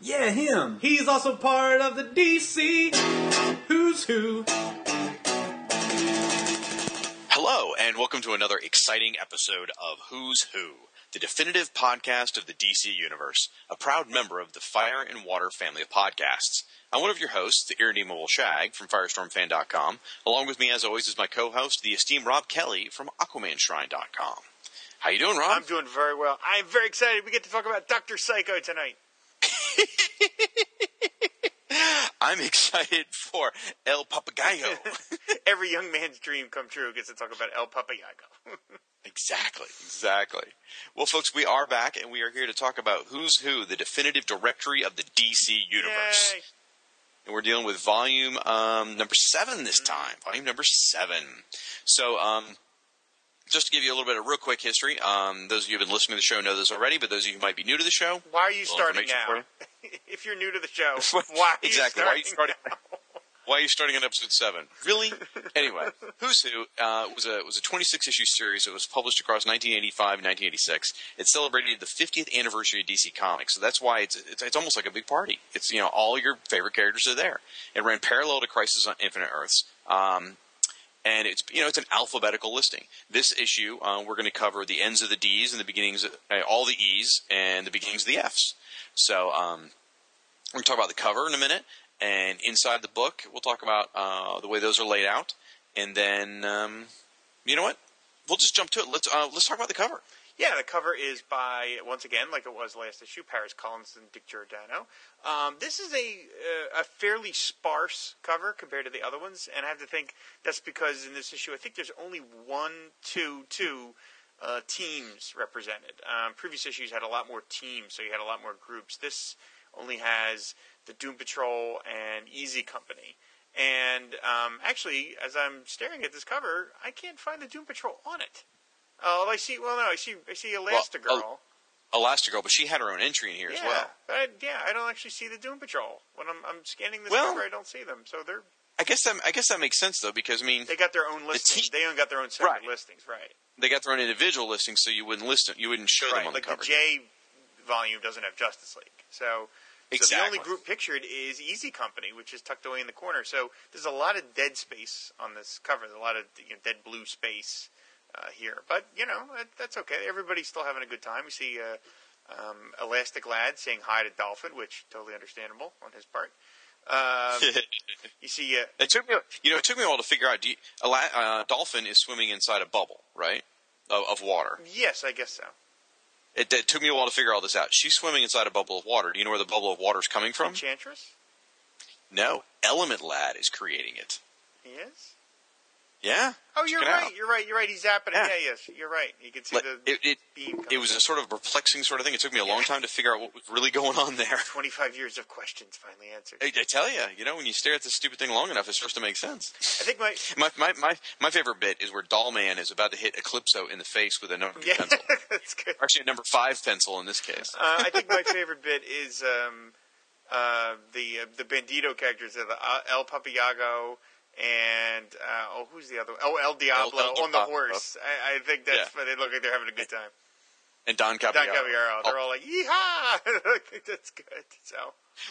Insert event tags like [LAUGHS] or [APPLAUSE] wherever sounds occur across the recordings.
Yeah, him. He's also part of the DC Who's Who. Hello, and welcome to another exciting episode of Who's Who, the definitive podcast of the DC Universe, a proud member of the Fire and Water family of podcasts. I'm one of your hosts, the irredeemable Shag from FirestormFan.com. Along with me, as always, is my co-host, the esteemed Rob Kelly from AquamanShrine.com. How you doing, Rob? I'm doing very well. I'm very excited. We get to talk about Doctor Psycho tonight. [LAUGHS] I'm excited for El Papagayo. [LAUGHS] Every young man's dream come true gets to talk about El Papagayo. [LAUGHS] Exactly, exactly. Well, folks, we are back, and we are here to talk about Who's Who, the definitive directory of the DC universe. Yay. And we're dealing with volume um, number seven this time. Volume number seven. So, um, just to give you a little bit of real quick history, um, those of you who have been listening to the show know this already, but those of you who might be new to the show, Why are you starting now? you. [LAUGHS] if you're new to the show, [LAUGHS] why are exactly. you Why are you starting starting? [LAUGHS] Why are you starting on episode seven? Really? anyway, Who's Who uh, was a was a 26 issue series that was published across 1985 and 1986. It celebrated the 50th anniversary of DC Comics, so that's why it's, it's it's almost like a big party. It's you know all your favorite characters are there. It ran parallel to Crisis on Infinite Earths. Um, and it's you know it's an alphabetical listing. This issue uh, we're going to cover the ends of the D's and the beginnings, of, uh, all the E's and the beginnings of the F's. So um, we're going to talk about the cover in a minute, and inside the book we'll talk about uh, the way those are laid out, and then um, you know what? We'll just jump to it. Let's uh, let's talk about the cover. Yeah, the cover is by once again, like it was last issue, Paris Cullins and Dick Giordano. Um, this is a uh, a fairly sparse cover compared to the other ones, and I have to think that's because in this issue, I think there's only one, two, two uh, teams represented. Um, previous issues had a lot more teams, so you had a lot more groups. This only has the Doom Patrol and Easy Company. And um, actually, as I'm staring at this cover, I can't find the Doom Patrol on it. Oh, I see. Well, no, I see. I see Elastigirl. oh, Elastigirl, but she had her own entry in here yeah, as well. but I, yeah, I don't actually see the Doom Patrol when I'm, I'm scanning this Well- cover. I don't see them. So they're I guess that I guess that makes sense though because I mean they got their own listings. te- they own got their own separate Right. listings, right? they got their own individual listings, so you wouldn't list them, you wouldn't show them on Like the cover. Like the J volume doesn't have Justice League, so. So the only group pictured is Easy Company, which is tucked away in the corner. So there's a lot of dead space on this cover. There's a lot of you know, dead blue space uh, here. But you know that, that's okay. Everybody's still having a good time. We see uh, um, Elastic Lad saying hi to Dolphin, which totally understandable on his part. Um, [LAUGHS] you see, uh, It took me, you know, it took me a while to figure out. Do you, a uh, dolphin is swimming inside a bubble, right, of, of water. yes, I guess so. It, it took me a while to figure all this out. She's swimming inside a bubble of water. Do you know where the bubble of water is coming from? Enchantress, No, Element Lad is creating it. he is. Yeah. Oh, you're right. out. You're right. You're right. He's zapping Yeah. it. Yeah, yes, you're right. You can see Like, the it, it, beam. it was a sort of perplexing sort of thing. It took me a long time to figure out what was really going on there. [LAUGHS] 25 years of questions finally answered. I, I tell you, you know, when you stare at this stupid thing long enough, it starts to make sense. I think my [LAUGHS] My, my, my, my favorite bit is where Doll Man is about to hit Eclipso in the face with a number two yeah, [LAUGHS] pencil. that's good. Actually, a number five pencil in this case. Uh, I think my favorite bit is um, uh, the uh, the bandito characters, uh, the uh, El Papayago and uh, oh, who's the other? one? Oh, El Diablo El on the horse. I, I think that's Yeah. they look like they're having a good time. And Don Don Caballero. Caballero, they're all like, "Yeehaw!" [LAUGHS] that's good. So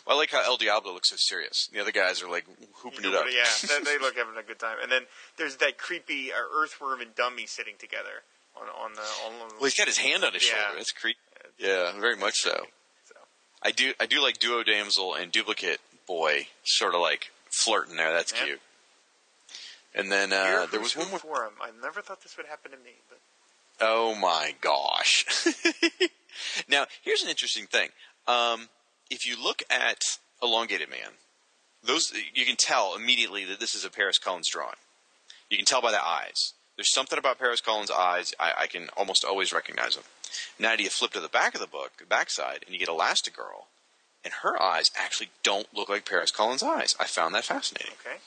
I like how El Diablo looks so serious. The other guys are like hooping it up. yeah, they, they [LAUGHS] look having a good time. And then there's that creepy uh, earthworm and dummy sitting together on on the on. Well, he's got his hand on his Yeah. shoulder. That's creepy. Yeah, very much so. So. I do. I do like Duo Damsel and Duplicate Boy sort of like flirting there. That's Yeah. cute. And then uh, there was one more. for him. I never thought this would happen to me, but Oh my gosh! [LAUGHS] now here's an interesting thing. Um, if you look at Elongated Man, those you can tell immediately that this is a Paris Cullins drawing. You can tell by the eyes. There's something about Paris Cullins' eyes. I, I can almost always recognize them. Now, do you flip to the back of the book, the backside, and you get Elastigirl, and her eyes actually don't look like Paris Cullins' eyes. I found that fascinating. Okay.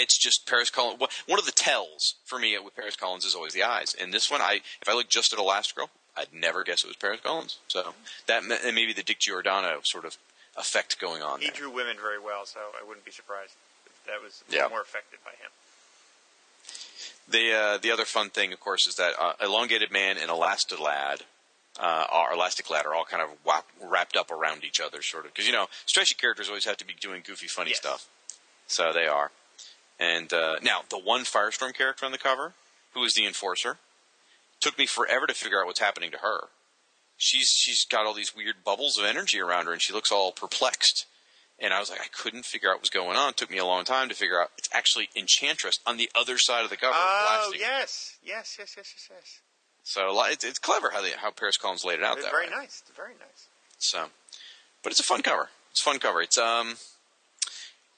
It's just Paris Cullins. One of the tells for me with Paris Cullins is always the eyes. And this one, I if I look just at Elastigirl, I'd never guess it was Paris Cullins. So that and maybe the Dick Giordano sort of effect going on He there. drew women very well, so I wouldn't be surprised if that was Yeah. more affected by him. The uh, the other fun thing, of course, is that uh, Elongated Man and Elastilad uh, are Elastic Lad are all kind of wap- wrapped up around each other, sort of. Because you know, stretchy characters always have to be doing goofy, funny Yes. stuff. So they are. And uh, now the one Firestorm character on the cover, who is the Enforcer, took me forever to figure out what's happening to her. She's she's got all these weird bubbles of energy around her, and she looks all perplexed. And I was like, I couldn't figure out what was going on. It took me a long time to figure out it's actually Enchantress on the other side of the cover. Oh yes, yes, yes, yes, yes, yes. So it's, it's clever how they, how Paris Cullins laid it out It's that very way. nice. It's very nice. So, but it's a fun cover. It's a fun cover. It's um,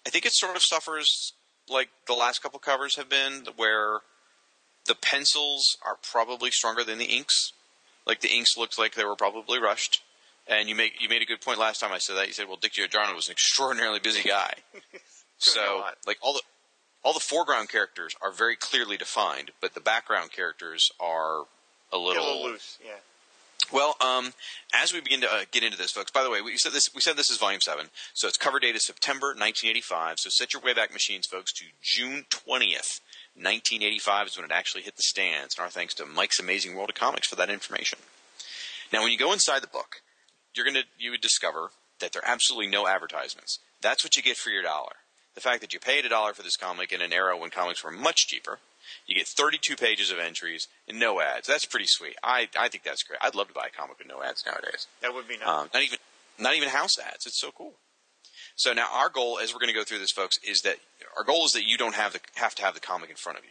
I think it sort of suffers like the last couple covers have been, where the pencils are probably stronger than the inks. Like the inks looked like they were probably rushed. And you make you made a good point last time I said that. You said, "Well, Dick Giordano was an extraordinarily busy guy." [LAUGHS] so, like all the all the foreground characters are very clearly defined, but the background characters are a little, a little loose. Yeah. Well, um, as we begin to uh, get into this, folks. By the way, we said this. We said this is volume seven, so its cover date is September 1985. So set your Wayback Machines, folks, to June 20th, 1985 is when it actually hit the stands. And our thanks to Mike's Amazing World of Comics for that information. Now, when you go inside the book, you're gonna you would discover that there are absolutely no advertisements. That's what you get for your dollar. The fact that you paid a dollar for this comic in an era when comics were much cheaper. You get 32 pages of entries and no ads. That's pretty sweet. I, I think that's great. I'd love to buy a comic with no ads nowadays. That would be nice. Um, not even not even house ads. It's so cool. So now our goal, as we're going to go through this, folks, is that our goal is that you don't have the have to have the comic in front of you.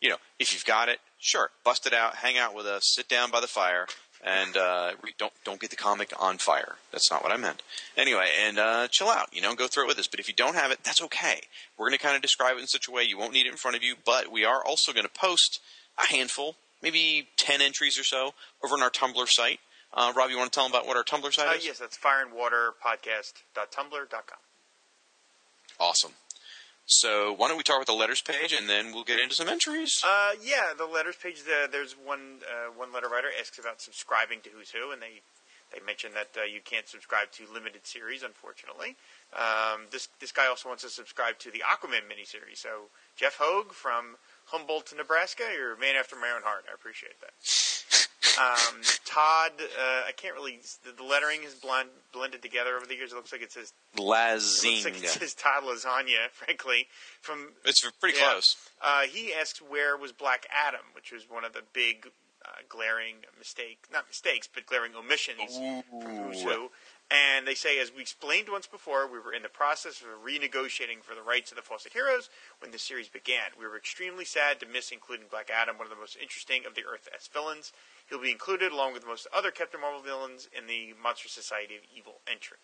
You know, if you've got it, sure, bust it out, hang out with us, sit down by the fire, and uh, don't don't get the comic on fire. That's not what I meant. Anyway, and uh, chill out. You know, go through it with us. But if you don't have it, that's okay. We're going to kind of describe it in such a way you won't need it in front of you. But we are also going to post a handful, maybe ten entries or so, over on our Tumblr site. Uh, Rob, you want to tell them about what our Tumblr site Uh, is? yes, that's fireandwaterpodcast.tumblr.com. Awesome. So why don't we talk about the letters page, and then we'll get into some entries. Uh, yeah, the letters page. The, there's one uh, one letter writer asks about subscribing to Who's Who, and they they mention that uh, you can't subscribe to limited series, unfortunately. Um, this this guy also wants to subscribe to the Aquaman miniseries. So Jeff Hogue from Humboldt, Nebraska, you're a man after my own heart. I appreciate that. [LAUGHS] Um, Todd, uh, I can't really. The, the lettering is blend, blended together over the years. It looks like it says it Lazing. looks like it says Todd Lasagna. [LAUGHS] Frankly, from it's pretty Yeah. close. uh, he asked where was Black Adam, which was one of the big uh, glaring mistake, not mistakes, but glaring omissions from Who's Who. And they say, as we explained once before, we were in the process of renegotiating for the rights of the Fawcett Heroes when the series began. We were extremely sad to miss including Black Adam, one of the most interesting of the Earth S villains. He'll be included along with most other Captain Marvel villains in the Monster Society of Evil entry.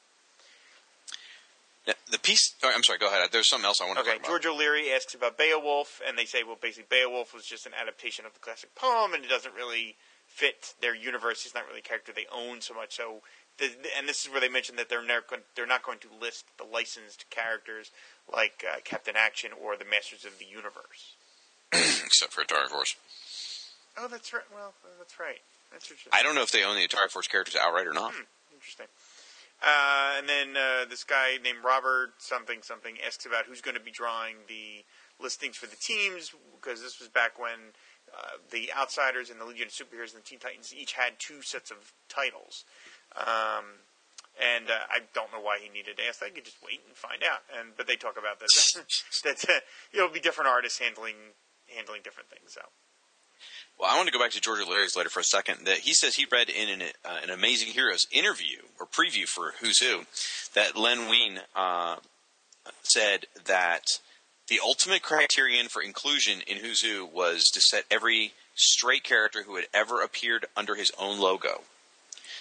Yeah, The piece. Oh, I'm sorry. Go ahead. There's something else I want to Okay, talk about. George O'Leary asks about Beowulf, and they say, well, basically, Beowulf was just an adaptation of the classic poem, and it doesn't really fit their universe. He's not really a character they own so much. So, the, and this is where they mention that they're never going, they're not going to list the licensed characters like uh, Captain Action or the Masters of the Universe. [CLEARS THROAT] Except for Atari Force. Oh, that's right. Well, that's right. That's interesting. I don't know if they own the Atari Force characters outright or not. Interesting. Uh, and then uh, this guy named Robert something something asks about who's going to be drawing the listings for the teams because this was back when uh, the Outsiders and the Legion of Superheroes and the Teen Titans each had two sets of titles. Um, and uh, I don't know why he needed to ask that. I could just wait and find out. And but they talk about that [LAUGHS] that uh, it'll be different artists handling handling different things. So Well, I want to go back to George O'Leary's letter for a second. That he says he read in an, uh, an Amazing Heroes interview or preview for Who's Who that Len Wein uh, said that the ultimate criterion for inclusion in Who's Who was to set every straight character who had ever appeared under his own logo.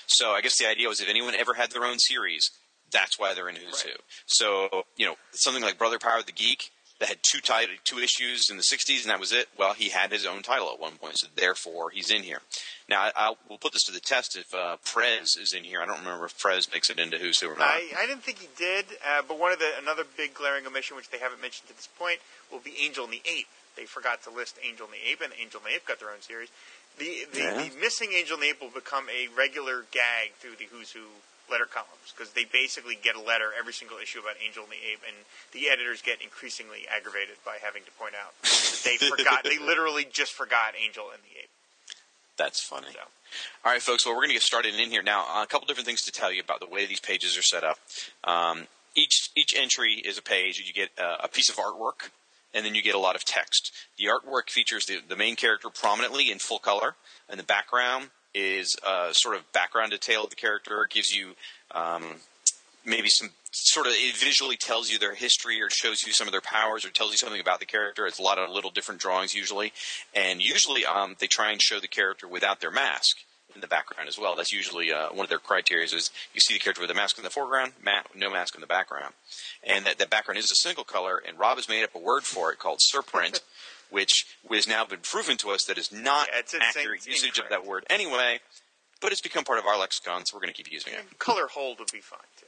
So I guess the idea was if anyone ever had their own series, that's why they're in Who's Right. Who. So you know something like Brother Power the Geek. that had two title, two issues in the '60s, and that was it. Well, he had his own title at one point, so therefore he's in here. Now, I, I'll, we'll put this to the test if uh, Prez is in here. I don't remember if Prez makes it into Who's Who or not. I, I didn't think he did, uh, but one of the another big glaring omission, which they haven't mentioned to this point, will be Angel and the Ape. They forgot to list Angel and the Ape, and Angel and the Ape got their own series. The the, Yeah. the missing Angel and the Ape will become a regular gag through the Who's Who letter columns because they basically get a letter every single issue about Angel and the Ape, and the editors get increasingly aggravated by having to point out that they [LAUGHS] forgot. They literally just forgot Angel and the Ape. That's funny. So. All right, folks. Well, we're going to get started in here now. A couple different things to tell you about the way these pages are set up. Um, each each entry is a page, and you get uh, a piece of artwork, and then you get a lot of text. The artwork features the, the main character prominently in full color, and the background is uh, sort of background detail of the character. It gives you um, maybe some sort of it visually tells you their history or shows you some of their powers or tells you something about the character. It's a lot of little different drawings usually, and usually um, they try and show the character without their mask in the background as well. That's usually uh, one of their criteria is you see the character with a mask in the foreground, ma- no mask in the background, and that, that background is a single color. And Rob has made up a word for it called surprint. [LAUGHS] Which has now been proven to us that is not Yeah, it's- it's- accurate it's usage of that word anyway, but it's become part of our lexicon, so we're going to keep using it. Color hold would be fine too.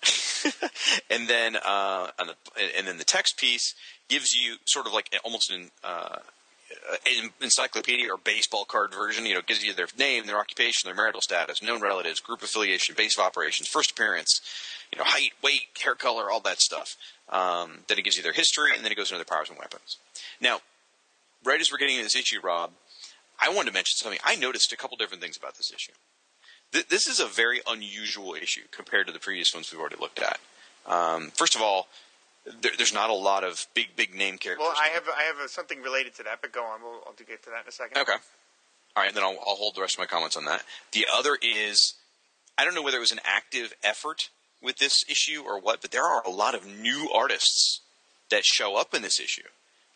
[LAUGHS] and then uh, on the, and then the text piece gives you sort of like almost an uh, an encyclopedia or baseball card version. You know, gives you their name, their occupation, their marital status, known relatives, group affiliation, base of operations, first appearance, you know, height, weight, hair color, all that stuff. Um, then it gives you their history, and then it goes into their powers and weapons. Now, right as we're getting into this issue, Rob, I wanted to mention something. I noticed a couple different things about this issue. Th- this is a very unusual issue compared to the previous ones we've already looked at. Um, first of all, there, there's not a lot of big, big name characters. Well, I have I have uh something related to that, but go on. We'll I'll do get to that in a second. Okay. All right, then I'll, I'll hold the rest of my comments on that. The other is, I don't know whether it was an active effort with this issue or what, but there are a lot of new artists that show up in this issue.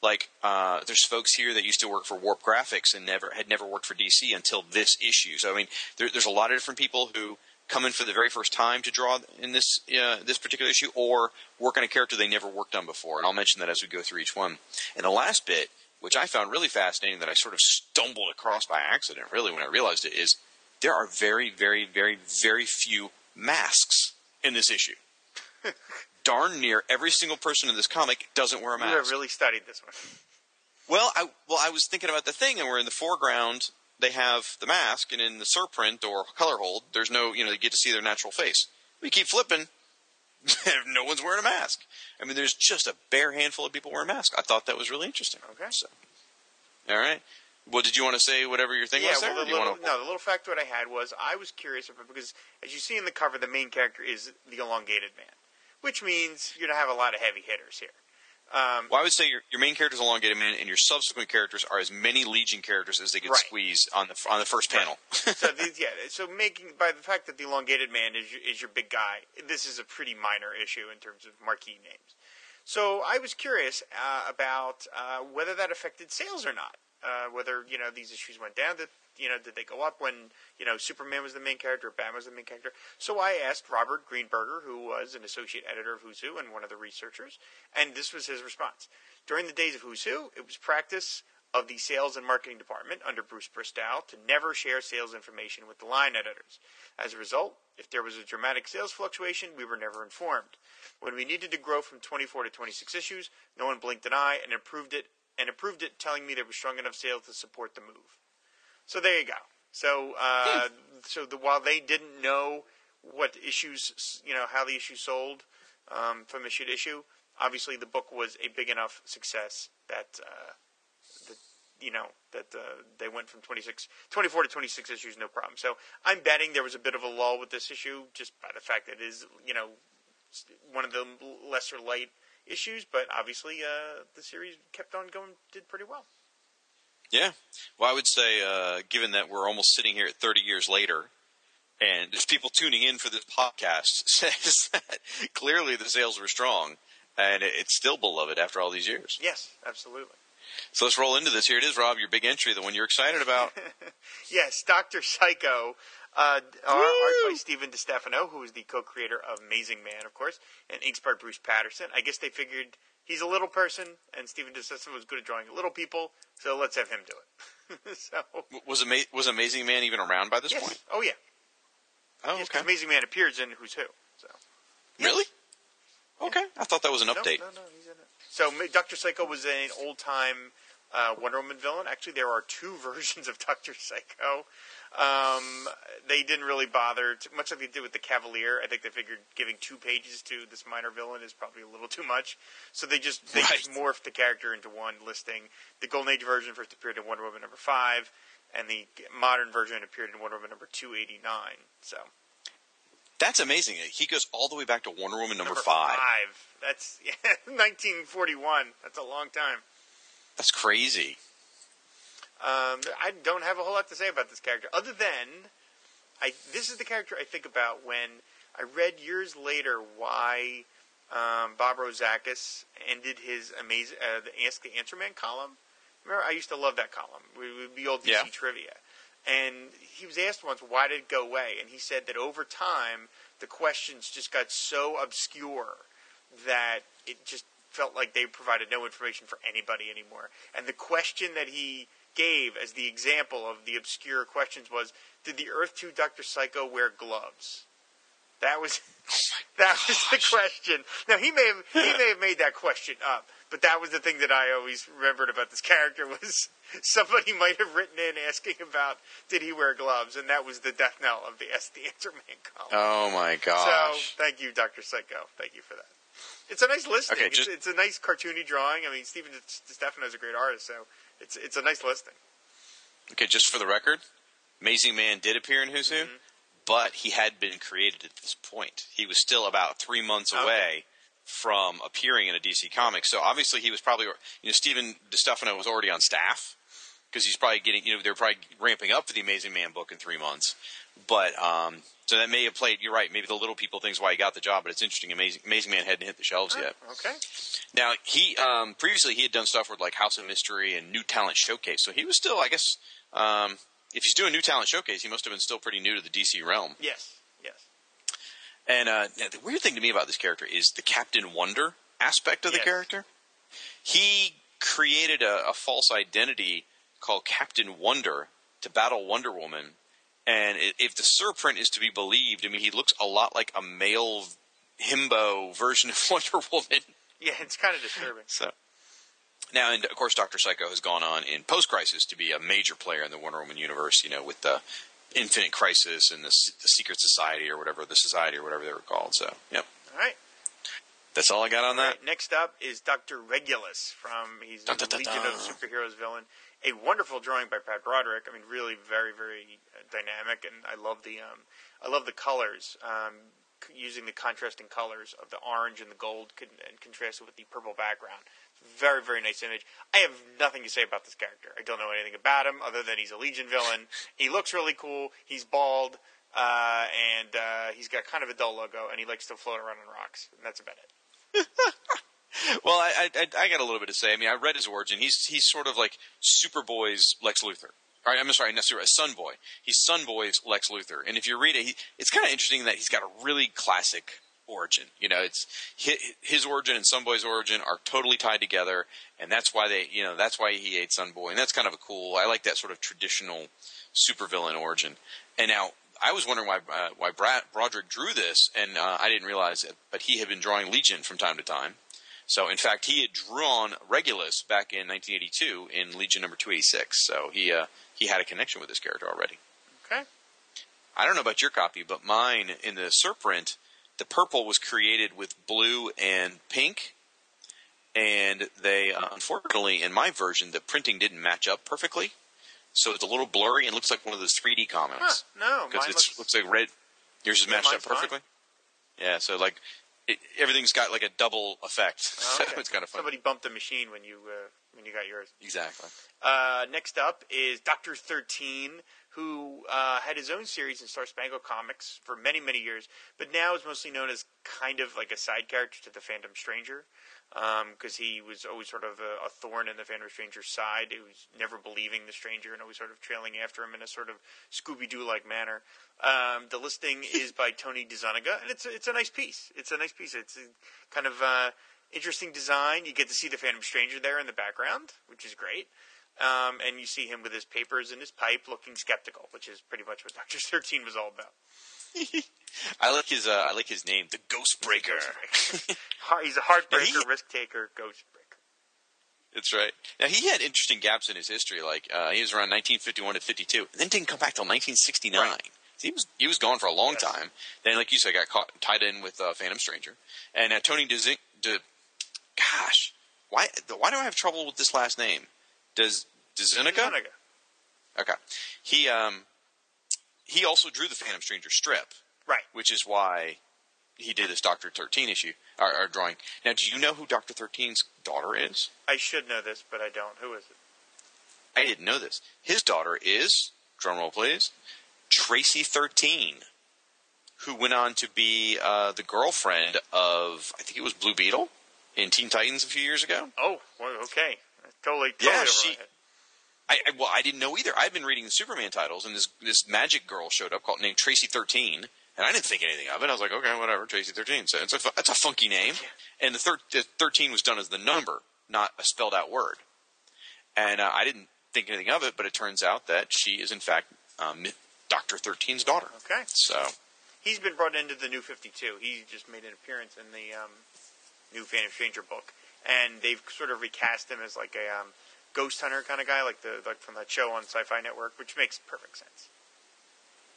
Like, uh, there's folks here that used to work for Warp Graphics and never had never worked for DC until this issue. So, I mean, there, there's a lot of different people who come in for the very first time to draw in this uh, this particular issue, or work on a character they never worked on before. And I'll mention that as we go through each one. And the last bit, which I found really fascinating, that I sort of stumbled across by accident, really, when I realized it, is there are very, very, very, very few masks in this issue. [LAUGHS] Darn near every single person in this comic doesn't wear a You mask. have really studied this one. Well, I well I was thinking about the thing, and we're in the foreground. They have the mask, and in the surprint or color hold, there's no you know you get to see their natural face. We keep flipping. [LAUGHS] no one's wearing a mask. I mean, there's just a bare handful of people wearing masks. I thought that was really interesting. Okay. So, all right. Well, did you want to say whatever your thing yeah, was there? well, the little, to? no, the little factoid I had was I was curious about because as you see in the cover, the main character is the elongated man, which means you're gonna have a lot of heavy hitters here. Um, Well, I would say your, your main character is elongated man, and your subsequent characters are as many Legion characters as they could Right. squeeze on the on the first panel. so [LAUGHS] these, yeah, so making by the fact that the elongated man is your, is your big guy, this is a pretty minor issue in terms of marquee names. So I was curious uh, about uh, whether that affected sales or not. Uh, whether you know these issues went down, that you know did they go up when you know Superman was the main character, or Batman was the main character? So I asked Robert Greenberger, who was an associate editor of Who's Who and one of the researchers, and this was his response. During the days of Who's Who, it was practice of the sales and marketing department under Bruce Bristow to never share sales information with the line editors. As a result, if there was a dramatic sales fluctuation, we were never informed. When we needed to grow from 24 to 26 issues, no one blinked an eye and approved it and approved it, telling me there was strong enough sales to support the move. So there you go. So uh, so the, while they didn't know what issues, you know, how the issue sold um, from issue to issue, obviously the book was a big enough success that. Uh, that you know that uh, they went from 26, 24 to 26 issues, no problem. So I'm betting there was a bit of a lull with this issue, just by the fact that it is, you know, one of the lesser light issues. But obviously, uh, the series kept on going, did pretty well. Yeah. Well, I would say, uh, given that we're almost sitting here at 30 years later, and there's people tuning in for this podcast, [LAUGHS] says that clearly the sales were strong, and it's still beloved after all these years. Yes, absolutely. So let's roll into this. Here it is, Rob, your big entry, the one you're excited about. [LAUGHS] Yes, Doctor Psycho, uh, art, art by Stephen DeStefano, who is the co-creator of Amazing Man, of course, and inks by Bruce Patterson. I guess they figured he's a little person, and Stephen DeStefano was good at drawing little people, so let's have him do it. [LAUGHS] so Was Ama- was Amazing Man even around by this yes, point? oh yeah, Oh, yes, okay. 'cause Amazing Man appears in Who's Who. So Really? Okay, I thought that was an update. No, no, he's in it. So Doctor Psycho was an old time uh, Wonder Woman villain. Actually, there are two [LAUGHS] versions of Doctor Psycho. Um, they didn't really bother, to, much like they did with the Cavalier. I think they figured giving two pages to this minor villain is probably a little too much. So they just they just morphed the character into one listing. The Golden Age version first appeared in Wonder Woman number five, and the modern version appeared in Wonder Woman number two eighty nine. So That's amazing. He goes all the way back to Wonder Woman number, number five. That's [LAUGHS] yeah, nineteen forty one. That's a long time. That's crazy. Um, I don't have a whole lot to say about this character, other than I. This is the character I think about when I read years later why um, Bob Rozakis ended his amazing uh, the Ask the Answer Man column. Remember, I used to love that column. We would be old DC Yeah. trivia, and he was asked once why did it go away, and he said that over time the questions just got so obscure that it just felt like they provided no information for anybody anymore. And the question that he gave as the example of the obscure questions was, "Did the Earth Two Doctor Psycho wear gloves?" That was [LAUGHS] that was the question. Now he may have he may have made that question up, but that was the thing that I always remembered about this character was [LAUGHS] somebody might have written in asking about did he wear gloves, and that was the death knell of the S the Answer Man column. Oh my gosh. So thank you, Doctor Psycho. Thank you for that. It's a nice listing. Okay, it's, just- it's a nice cartoony drawing. I mean, Stephen Stefano is a great artist, so it's it's a nice listing. Okay, just for the record, Amazing Man did appear in Who's Who, Mm-hmm. but he had been created at this point. He was still about three months Okay. away from appearing in a DC comic. So obviously he was probably, you know, Stephen DeStefano was already on staff because he's probably getting, you know, they're probably ramping up for the Amazing Man book in three months. But um, so that may have played. You're right. Maybe the little people thing's why he got the job. But it's interesting. Amazing, Amazing Man hadn't hit the shelves yet. Okay. Now he um, previously he had done stuff with like House of Mystery and New Talent Showcase, so he was still, I guess, um, if he's doing New Talent Showcase, he must have been still pretty new to the DC realm. Yes. Yes. And uh, now, the weird thing to me about this character is the Captain Wonder aspect of the character. He created a, a false identity called Captain Wonder to battle Wonder Woman, and if the surprint is to be believed, I mean, he looks a lot like a male himbo version of [LAUGHS] Wonder Woman. Yeah, it's kind of disturbing. So now, and of course, Doctor Psycho has gone on in post Crisis to be a major player in the Wonder Woman universe. You know, with the Infinite Crisis and the, the Secret Society or whatever the Society or whatever they were called. So, yep, All right. that's all I got on that. right. Next up is Doctor Regulus from he's Dun, the dun, dun, Legion of. Superheroes villain. A wonderful drawing by Pat Broderick. I mean, really very very uh, dynamic, and I love the um, I love the colors. Um, c- using the contrasting colors of the orange and the gold con- and contrasted with the purple background. Very, very nice image. I have nothing to say about this character. I don't know anything about him other than he's a Legion villain. [LAUGHS] He looks really cool. He's bald, uh, and uh, he's got kind of a dull logo, and he likes to float around on rocks. And that's about it. [LAUGHS] Well, I, I I got a little bit to say. I mean, I read his origin. He's he's sort of like Superboy's Lex Luthor. I'm sorry, not Super, Sun Boy. He's Sunboy's Lex Luthor. And if you read it, he, it's kind of interesting that he's got a really classic origin. You know, it's his, his origin and Sunboy's origin are totally tied together, and that's why they, you know, that's why he ate Sunboy, and that's kind of a cool. I like that sort of traditional supervillain origin. And now I was wondering why uh, why Brad, Broderick drew this, and uh, I didn't realize it, but he had been drawing Legion from time to time. So, in fact, he had drawn Regulus back in 1982 in Legion number 286. So he uh, he had a connection with this character already. Okay. I don't know about your copy, but mine in the surprint, the purple was created with blue and pink, and they uh, unfortunately in my version the printing didn't match up perfectly, so it's a little blurry and looks like one of those 3D Huh, comics no, because mine it looks, looks like red. Yours is Yeah, matched up mine's fine. perfectly. Yeah, so like it, everything's got like a double effect. Oh, okay. [LAUGHS] it's kind of fun. Somebody bumped the machine when you uh, when you got yours. Exactly. Uh, next up is Doctor Thirteen, who uh, had his own series in Star Spangled Comics for many many years, but now is mostly known as kind of like a side character to the Phantom Stranger, because he was always sort of a, a thorn in the Phantom Stranger's side. He was never believing the Stranger and always sort of trailing after him in a sort of Scooby Doo like manner. Um, the listing [LAUGHS] is by Tony DeZuniga, and it's a, it's a nice piece. It's a nice piece. It's a kind of uh, interesting design. You get to see the Phantom Stranger there in the background, which is great. Um, and you see him with his papers and his pipe, looking skeptical, which is pretty much what [LAUGHS] Doctor Thirteen was all about. [LAUGHS] I like his uh, I like his name, the Ghost Breaker. [LAUGHS] He's a heartbreaker, he- risk taker, ghost breaker. That's right. Now he had interesting gaps in his history. Like uh, he was around 1951 to 52, and then didn't come back till 1969. Right. So he was he was gone for a long Yes. time. Then, like you said, got caught tied in with uh, Phantom Stranger, and uh, Tony DeZing. De, gosh, why why do I have trouble with this last name? Does DeZuniga? Zuniga. Okay, he um he also drew the Phantom Stranger strip, Right. which is why he did this Doctor 13 issue or, or drawing. Now, do you know who Doctor 13's daughter is? I should know this, but I don't. Who is it? I didn't know this. His daughter is, drumroll please, Tracy 13, who went on to be uh, the girlfriend of, I think it was Blue Beetle in Teen Titans a few years ago. Oh, well, okay. Totally, totally Yeah, she- head. I, I well, I didn't know either. I've been reading the Superman titles, and this this magic girl showed up called named Tracy Thirteen, and I didn't think anything of it. I was like, okay, whatever, Tracy Thirteen. So it's a that's a funky name, and the, thir- the thirteen was done as the number, not a spelled out word. And uh, I didn't think anything of it, but it turns out that she is in fact um, Doctor 13's daughter. Okay. So He's been brought into the new 52. He just made an appearance in the um, new Phantom Stranger book, and they've sort of recast him as like a um, ghost hunter kind of guy, like the like from that show on Sci-Fi Network, which makes perfect sense.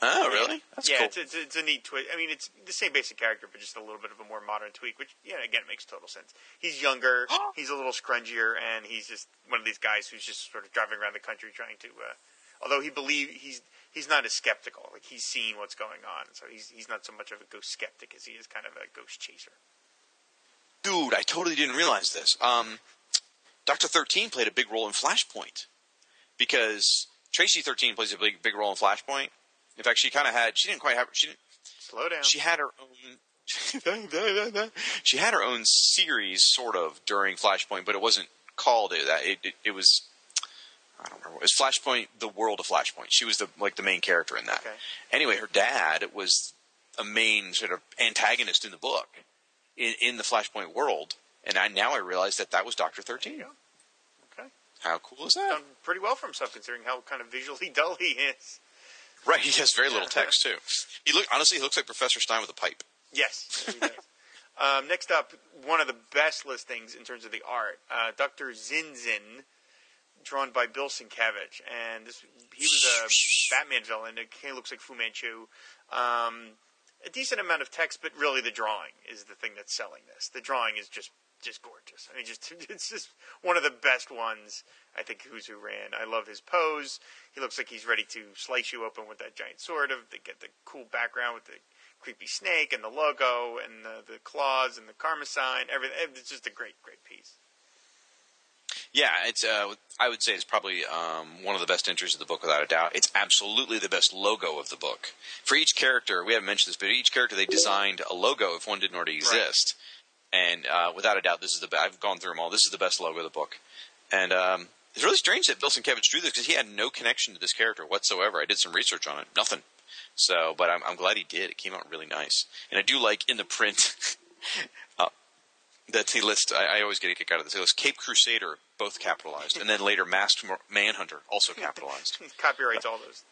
oh really? That's yeah, cool. it's, it's, it's a neat twist. I mean, it's the same basic character, but just a little bit of a more modern tweak, which, yeah, again, makes total sense. He's younger, [GASPS] he's a little scrungier, and he's just one of these guys who's just sort of driving around the country trying to. Uh, although he believe he's he's not as skeptical, like he's seeing what's going on, so he's he's not so much of a ghost skeptic as he is kind of a ghost chaser. Dude, I totally didn't realize this. Um, Doctor Thirteen played a big role in Flashpoint because Tracy Thirteen plays a big big role in Flashpoint. In fact, she kind of had she didn't quite have she didn't, Slow down. she had her own [LAUGHS] she had her own series sort of during Flashpoint, but it wasn't called it that. It, it, it was I don't remember. It was Flashpoint: The World of Flashpoint. She was the like the main character in that. Okay. Anyway, her dad was a main sort of antagonist in the book in, in the Flashpoint world, and I now I realize that that was Doctor Thirteen. Okay. How cool is that? Done pretty well for himself, considering how kind of visually [LAUGHS] dull he is. right, he has very little text too. He look honestly, he looks like Professor Stein with a pipe. Yes. he does. [LAUGHS] um, next up, one of the best listings in terms of the art, uh, Dr. Tzin-Tzin, drawn by Bill Sienkiewicz. And this, he was a [LAUGHS] Batman villain. It kind of looks like Fu Manchu. Um, a decent amount of text, but really the drawing is the thing that's selling this. The drawing is just just gorgeous. I mean, just [LAUGHS] it's just one of the best ones I think Who's Who ran. I love his pose. He looks like he's ready to slice you open with that giant sword. Of they get the cool background with the creepy snake and the logo and the, the claws and the karma sign. Everything. It's just a great, great piece. Yeah, it's. Uh, I would say it's probably um, one of the best entries of the book, without a doubt. It's absolutely the best logo of the book. For each character, we haven't mentioned this, but each character they designed a logo if one didn't already exist. And uh, without a doubt, this is the. be- I've gone through them all. This is the best logo of the book. And um, it's really strange that Bill Sienkiewicz drew this because he had no connection to this character whatsoever. I did some research on it, nothing. So, but I'm, I'm glad he did. It came out really nice, and I do like in the print. [LAUGHS] uh, that he lists, I, I always get a kick out of this. He lists Cape Crusader, both capitalized, and then later Masked Manhunter, also capitalized. [LAUGHS] Copyrights all those.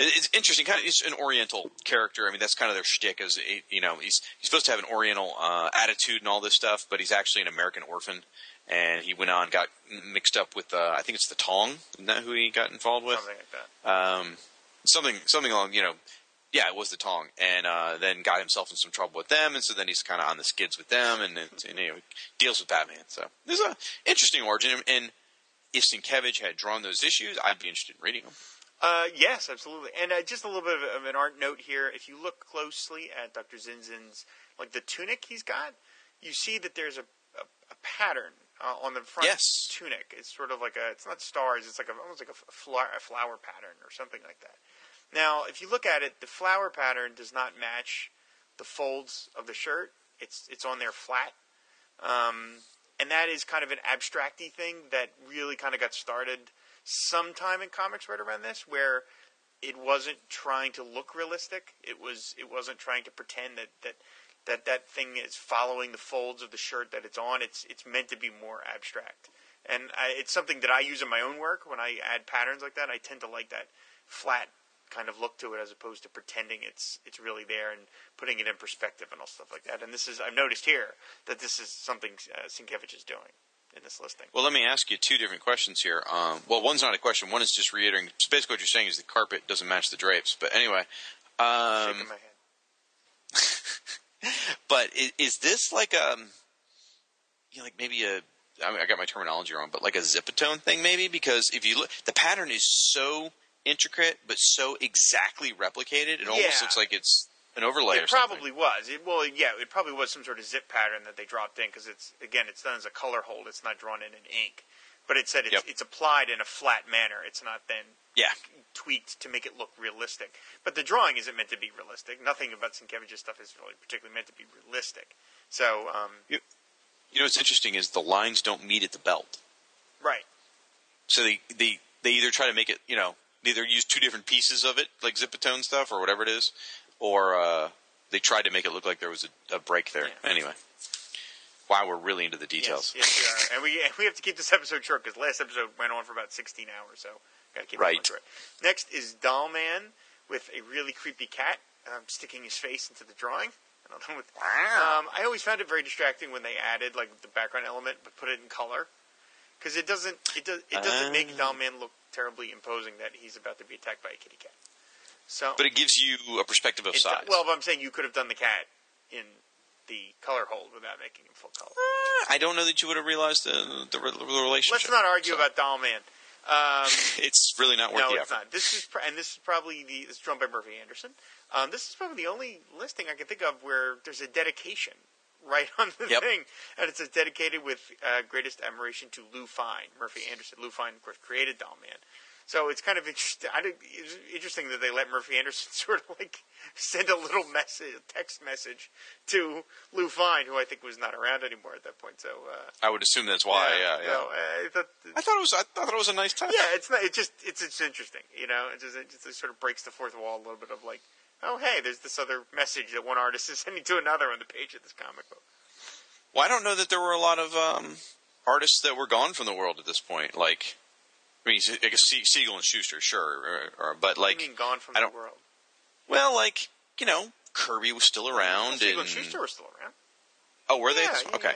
It's interesting. Kind of, it's an Oriental character. I mean, that's kind of their shtick. Is you know, he's he's supposed to have an Oriental uh, attitude and all this stuff, but he's actually an American orphan. And he went on, got mixed up with, uh, I think it's the Tong. Isn't that who he got involved with? Something like that. um, something something along you know yeah it was the Tong and uh, then got himself in some trouble with them and so then he's kind of on the skids with them and, and, and you know deals with Batman so there's a interesting origin and if Sienkiewicz had drawn those issues I'd be interested in reading them Uh, yes, absolutely. And uh, just a little bit of, an art note here. If you look closely at Dr. Tzin-Tzin's, like the tunic he's got, you see that there's a, a, a pattern uh, on the front Yes. tunic. It's sort of like a, it's not stars, it's like a, almost like a, flower, a flower pattern or something like that. Now, if you look at it, the flower pattern does not match the folds of the shirt. It's, it's on there flat. Um, and that is kind of an abstracty thing that really kind of got started sometime in comics right around this, where it wasn't trying to look realistic. It was it wasn't trying to pretend that that that that thing is following the folds of the shirt that it's on. It's it's meant to be more abstract, and I, it's something that I use in my own work when I add patterns like that. I tend to like that flat kind of look to it as opposed to pretending it's it's really there and putting it in perspective and all stuff like that. And this is I've noticed here that this is something uh, Sienkiewicz is doing in this listing. Well, let me ask you two different questions here. Um, well, one's not a question. One is just reiterating. So basically, what you're saying is the carpet doesn't match the drapes. But anyway, um, Shaking my head. [LAUGHS] but is, is this like a, you know, like maybe a? I mean, I got my terminology wrong, but like a zipatone thing, maybe because if you look, the pattern is so intricate but so exactly replicated, it almost Yeah. looks like it's an overlay. It probably was. It, well, yeah, it probably was some sort of zip pattern that they dropped in because it's again, it's done as a color hold. It's not drawn in in ink, but it said it's, Yep. it's applied in a flat manner. It's not then Yeah, tweaked to make it look realistic. But the drawing isn't meant to be realistic. Nothing about Sienkiewicz's stuff is really particularly meant to be realistic. So, um, you know what's interesting is the lines don't meet at the belt. right, So they they they either try to make it, you know, they either use two different pieces of it, like zipatone stuff or whatever it is, or uh, they tried to make it look like there was a, a break there. Yeah. Anyway, wow, we're really into the details. Yes, yes, we are. and we and we have to keep this episode short because last episode went on for about 16 hours, so got to keep Right. it short. Next is Doll Man with a really creepy cat um, sticking his face into the drawing. I don't know what- Um, I always found it very distracting when they added like the background element but put it in color because it doesn't it does it doesn't make Ah. Doll Man look terribly imposing that he's about to be attacked by a kitty cat. So But it gives you a perspective of size. well, but I'm saying you could have done the cat in the color hold without making him full color. I don't know that you would have realized the the, the relationship. Let's not argue So, about Doll Man. Um, [LAUGHS] It's really not worth it. no, the it's effort. not. This is and this is probably the it's drawn by Murphy Anderson. Um, this is probably the only listing I can think of where there's a dedication right on the Yep. thing, and it's dedicated with uh, greatest admiration to Lou Fine, Murphy Anderson. Lou Fine, of course, created Doll Man. So it's kind of interesting. It's interesting that they let Murphy Anderson [LAUGHS] sort of like send a little message, a text message to Lou Fine, who I think was not around anymore at that point. So uh, I would assume that's why. Yeah, yeah. So, uh, I thought I thought it was. I thought it was a nice touch. yeah, it's not. It just it's it's interesting, you know. It just it just sort of breaks the fourth wall a little bit of like, oh hey, there's this other message that one artist is [LAUGHS] sending to another on the page of this comic book. Well, I don't know that there were a lot of um, artists that were gone from the world at this point. Like, I mean, I guess Siegel and Shuster, sure, or, or, but like, I mean, gone from I the don't- world. well, like you know, Kirby was still around, Siegel and and Shuster were still around. oh, were they? Yeah, yeah, okay.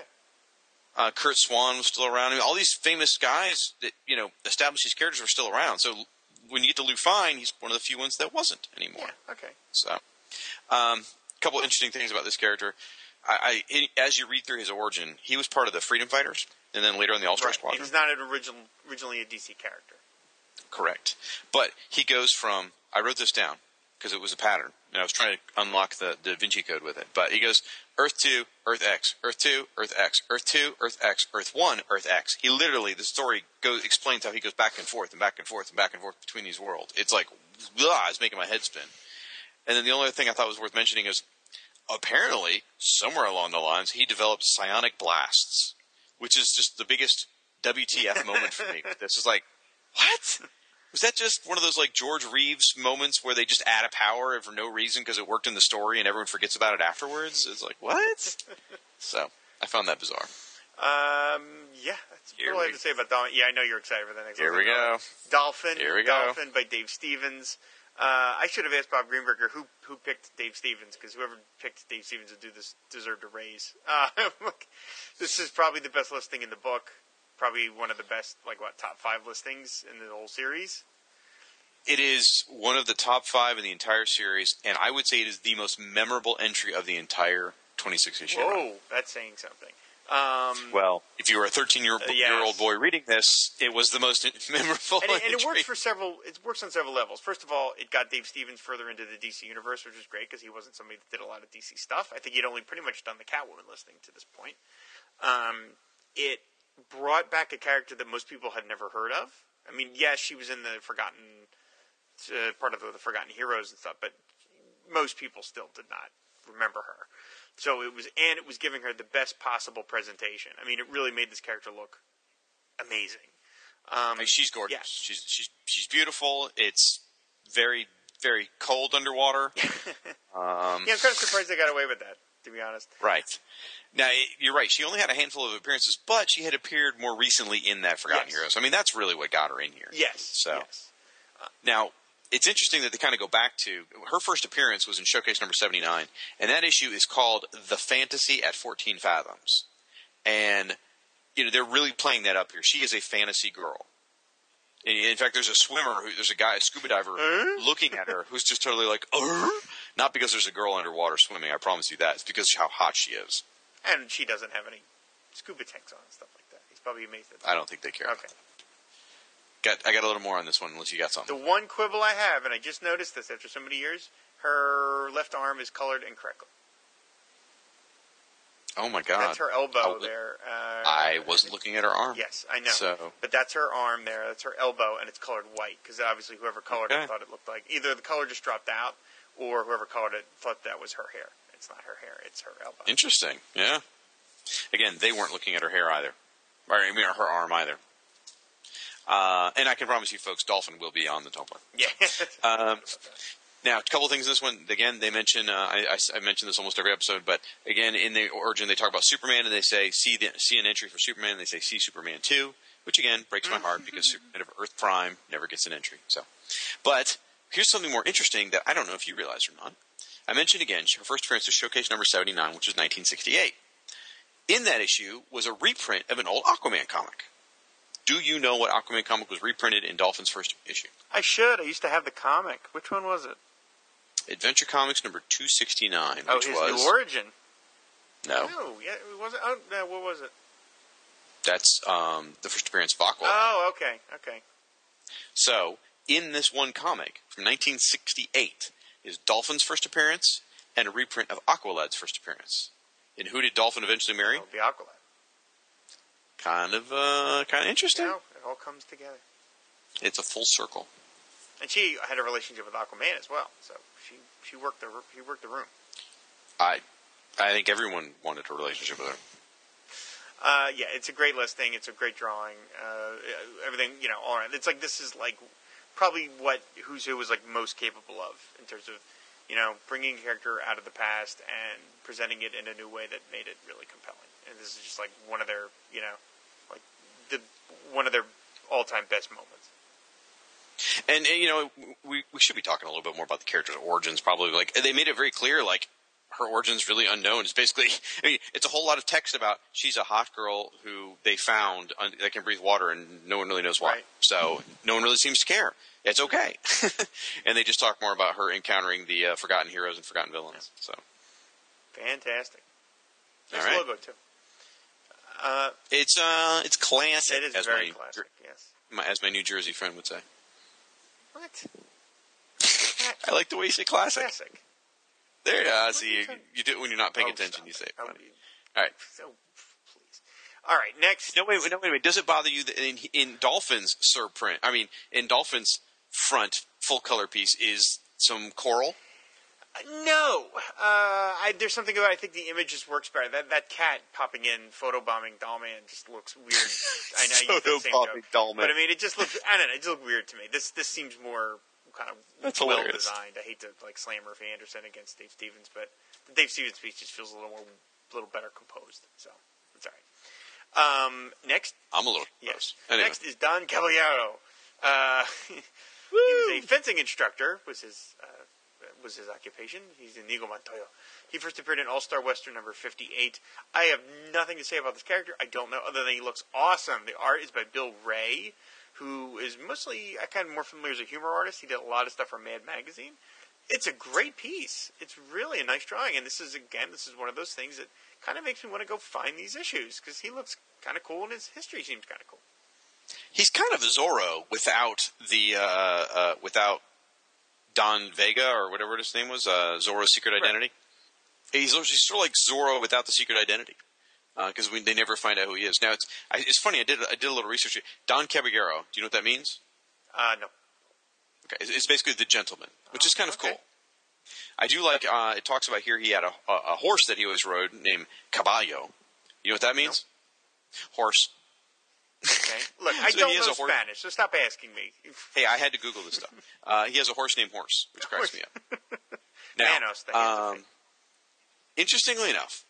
Uh, Curt Swan was still around. I mean, all these famous guys that you know established these characters were still around. So when you get to Lou Fine, he's one of the few ones that wasn't anymore. yeah. Okay. So, um, a couple interesting things about this character. I, I as you read through his origin, he was part of the Freedom Fighters, and then later on the All Star Right. Squadron. He's not an original, originally a DC character. Correct. But he goes from I wrote this down because it was a pattern, and I was trying to unlock the Da Vinci Code with it. But he goes Earth two, Earth X, Earth two, Earth X, Earth two, Earth X, Earth one, Earth X. He literally the story goes explains how he goes back and forth and back and forth and back and forth between these worlds. It's like blah, it's making my head spin. And then the only other thing I thought was worth mentioning is apparently somewhere along the lines he developed psionic blasts, which is just the biggest WTF moment for me. [LAUGHS] This is like what? Was that just one of those like George Reeves moments where they just add a power for no reason because it worked in the story and everyone forgets about it afterwards? It's like what? [LAUGHS] so I found that bizarre. Um, yeah, that's Here all I have to say about Dolphin. Yeah, I know you're excited for the next. Here we go. Dolphin. Here we go. Dolphin by Dave Stevens. Uh, I should have asked Bob Greenberger who who picked Dave Stevens because whoever picked Dave Stevens to do this deserved a raise. Uh, [LAUGHS] look, this is probably the best listing in the book. Probably one of the best, like what, top five listings in the whole series. It is one of the top five in the entire series, and I would say it is the most memorable entry of the entire 26 issue. run. Whoa, that's saying something. Um, Well, if you were a 13 year, Uh, yes. year old boy reading this, it was the most [LAUGHS] memorable. and, it, and it works for several. It works on several levels. First of all, it got Dave Stevens further into the DC universe, which was great because he wasn't somebody that did a lot of DC stuff. I think he'd only pretty much done the Catwoman listing to this point. Um, it brought back a character that most people had never heard of. I mean, yes, she was in the Forgotten uh, part of the, the Forgotten Heroes and stuff, but most people still did not remember her. So it was, and it was giving her the best possible presentation. I mean, it really made this character look amazing. Um, Like, she's gorgeous. Yes. She's she's she's beautiful. It's very very cold underwater. [LAUGHS] um, Yeah, I'm kind of surprised they got away with that. to be honest. Right. Now it- you're right. She only had a handful of appearances, but she had appeared more recently in that Forgotten Yes. Heroes. I mean, that's really what got her in here. Yes. So yes. now it's interesting that they kind of go back to her first appearance was in Showcase number 79, and that issue is called "The Fantasy at 14 Fathoms," and you know they're really playing that up here. She is a fantasy girl. In in fact, there's a swimmer, who, there's a guy, a scuba diver, looking at her, who's just totally like, "Arr?" not because there's a girl underwater swimming. I promise you that. It's because of how hot she is. And she doesn't have any scuba tanks on and stuff like that. He's probably amazed at that. I don't think they care. Okay. Got, I got a little more on this one, unless you got something. The one quibble I have, and I just noticed this after so many years, her left arm is colored incorrectly. Oh my god! That's her elbow Oh, there. Uh, I wasn't looking at her arm. Yes, I know. So But that's her arm there. That's her elbow, and it's colored white because obviously whoever colored Okay. it thought it looked like either the color just dropped out, or whoever colored it thought that was her hair. It's not her hair; it's her elbow. interesting. Yeah. Again, they weren't looking at her hair either, or I mean her arm either. Uh, and I can promise you, folks, Dolphin will be on the Tumblr. Yeah. [LAUGHS] Um, now, a couple things in this one. Again, they mention uh, I, I, I mention this almost every episode, but again, in the origin, they talk about Superman, and they say see the, see an entry for Superman. And they say see Superman two, which again breaks my heart because Superman of Earth Prime never gets an entry. So, but here's something more interesting that I don't know if you realize or not. I mentioned again her first appearance was Showcase number seventy nine, which was 1968. In that issue was a reprint of an old Aquaman comic. Do you know what Aquaman comic was reprinted in Dolphin's first issue? I should. I used to have the comic. Which one was it? Adventure Comics number 269, Oh, which his was new origin. no, Oh, yeah, it was it? Oh, no, what was it? that's um, the first appearance of Aqua. Oh, okay, okay. so, in this one comic from 1968 is Dolphin's first appearance and a reprint of Aqualad's first appearance. And who did Dolphin eventually marry? Oh, the Aqualad. Kind of, uh, kind of interesting. You know, it all comes together. It's a full circle. And she had a relationship with Aquaman as well, so she she worked the she worked the room. I, I think everyone wanted a relationship with her. Uh, yeah, it's a great listing. It's a great drawing. Uh, everything, you know, all right. It's like this is like probably what Who's Who was like most capable of in terms of, you know, bringing a character out of the past and presenting it in a new way that made it really compelling. And this is just like one of their, you know, the one of their all-time best moments. And, and, you know, we we should be talking a little bit more about the character's origins. Probably like they made it very clear, like her origins really unknown. It's basically, [LAUGHS] I mean, it's a whole lot of text about she's a hot girl who they found un- that can breathe water, and no one really knows why. Right. So no one really seems to care. It's okay, [LAUGHS] and they just talk more about her encountering the uh, forgotten heroes and forgotten villains. So Fantastic. All Nice right. logo too. Uh, it's uh, it's classic. it is as very my, classic. Yes. my- as my New Jersey friend would say. What? [LAUGHS] I like the way you say classic. Classic. There, uh, What see, you you, do it when you're not paying Oh, attention. You say it Oh, funny. All right. So, please. All right, next. No, wait, wait, no, wait, wait. Does it bother you that in, in Dolphin's surprint? I mean, in Dolphin's front full color piece is some coral. No, uh, I, there's something about. I think the image just works better. That that cat popping in, photobombing Dollman just looks weird. [LAUGHS] I know you the same joke, Dollman. but I mean, it just looks. I don't know. It just looks weird to me. This this seems more kind of That's well hilarious. designed. I hate to like slam Murphy Anderson against Dave Stevens, but the Dave Stevens piece just feels a little more, a little better composed. So it's all right. Um, next, I'm a little yes. Anyway, Next is Don Caballero. Uh, [LAUGHS] he was a fencing instructor. Was his uh, was his occupation. He's in Inigo Montoya. He first appeared in All Star Western number fifty eight. I have nothing to say about this character. I don't know other than he looks awesome. The art is by Bill Wray, who is mostly I kind of more familiar as a humor artist. He did a lot of stuff for Mad Magazine. It's a great piece. It's really a nice drawing, and this is again, this is one of those things that kind of makes me want to go find these issues because he looks kind of cool and his history seems kind of cool. he's kind of a Zorro without the uh, uh, without Don Vega or whatever his name was, uh, Zorro's secret identity. He's, he's sort of like Zorro without the secret identity because we they never find out who he is. Now it's I, it's funny. I did I did a little research. Don Caballero. Do you know what that means? Uh, no, Okay, it's, it's basically the gentleman, which is kind of okay. cool. I do like. Uh, it talks about here he had a, a, a horse that he always rode named Caballo. You know what that means? Horse. Okay. [LAUGHS] Look, I So don't know horse- Spanish, so stop asking me. Hey, I had to Google this stuff. Uh, he has a horse named Horse, which cracks me up. [LAUGHS] Now, Manos, um, interestingly enough,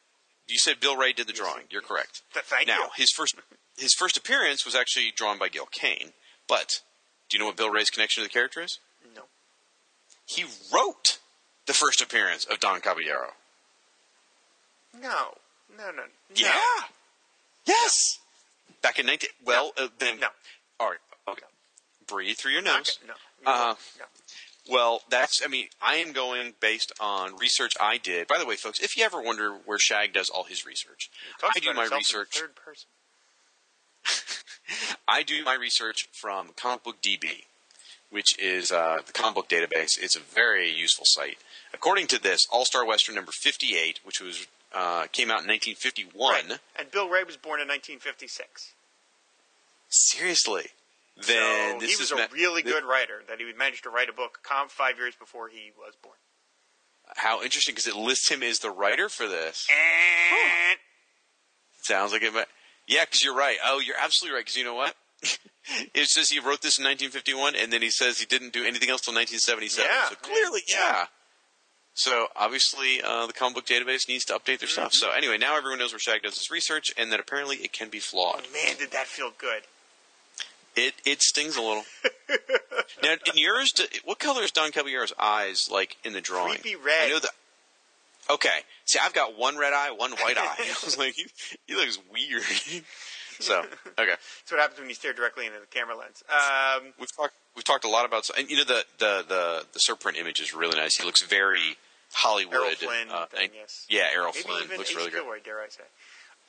you said Bill Wray did the drawing. You're correct. Th- Thank now you. his first his first appearance was actually drawn by Gil Kane. But do you know what Bill Wray's connection to the character is? No. He wrote the first appearance of Don Caballero. No. No, no. no. Yeah. Yes. Back in 19. Well, uh, then. No. All right. Okay. Breathe through your nose. Okay, No. Uh, no. Well, that's. I mean, I am going based on research I did. By the way, folks, if you ever wonder where Shag does all his research, I do my research. Third person. [LAUGHS] I do my research from Comic Book DB, which is uh, the comic book database. It's a very useful site. According to this, All Star Western number 58, which was uh, came out in 1951. Right. And Bill Wray was born in 1956. Seriously, then so this he was is a ma- really th- good writer. That he would manage to write a book five years before he was born. How interesting because it lists him as the writer for this. And Sounds like it. Might, yeah, because you're right. Oh, you're absolutely right. Because you know what? [LAUGHS] it says he wrote this in 1951, and then he says he didn't do anything else till 1977. Yeah. so clearly, yeah. Yeah. So obviously, uh, the comic book database needs to update their stuff. Mm-hmm. So anyway, now everyone knows where Shag does his research, and that apparently it can be flawed. man, did that feel good? It it stings a little. [LAUGHS] now, in yours, what color is Don Caballero's eyes like in the drawing? Creepy red. I know that. Okay, see, I've got one red eye, one white eye. [LAUGHS] I was like, he, he looks weird. [LAUGHS] so okay, [LAUGHS] That's what happens when you stare directly into the camera lens. Um, we've talked we've talked a lot about, and you know the the the the surprint image is really nice. He looks very Hollywood. Errol Flynn, uh, thing, and- yes. Yeah, Errol Maybe Flynn even looks Ace really good. Gilroy, dare I say.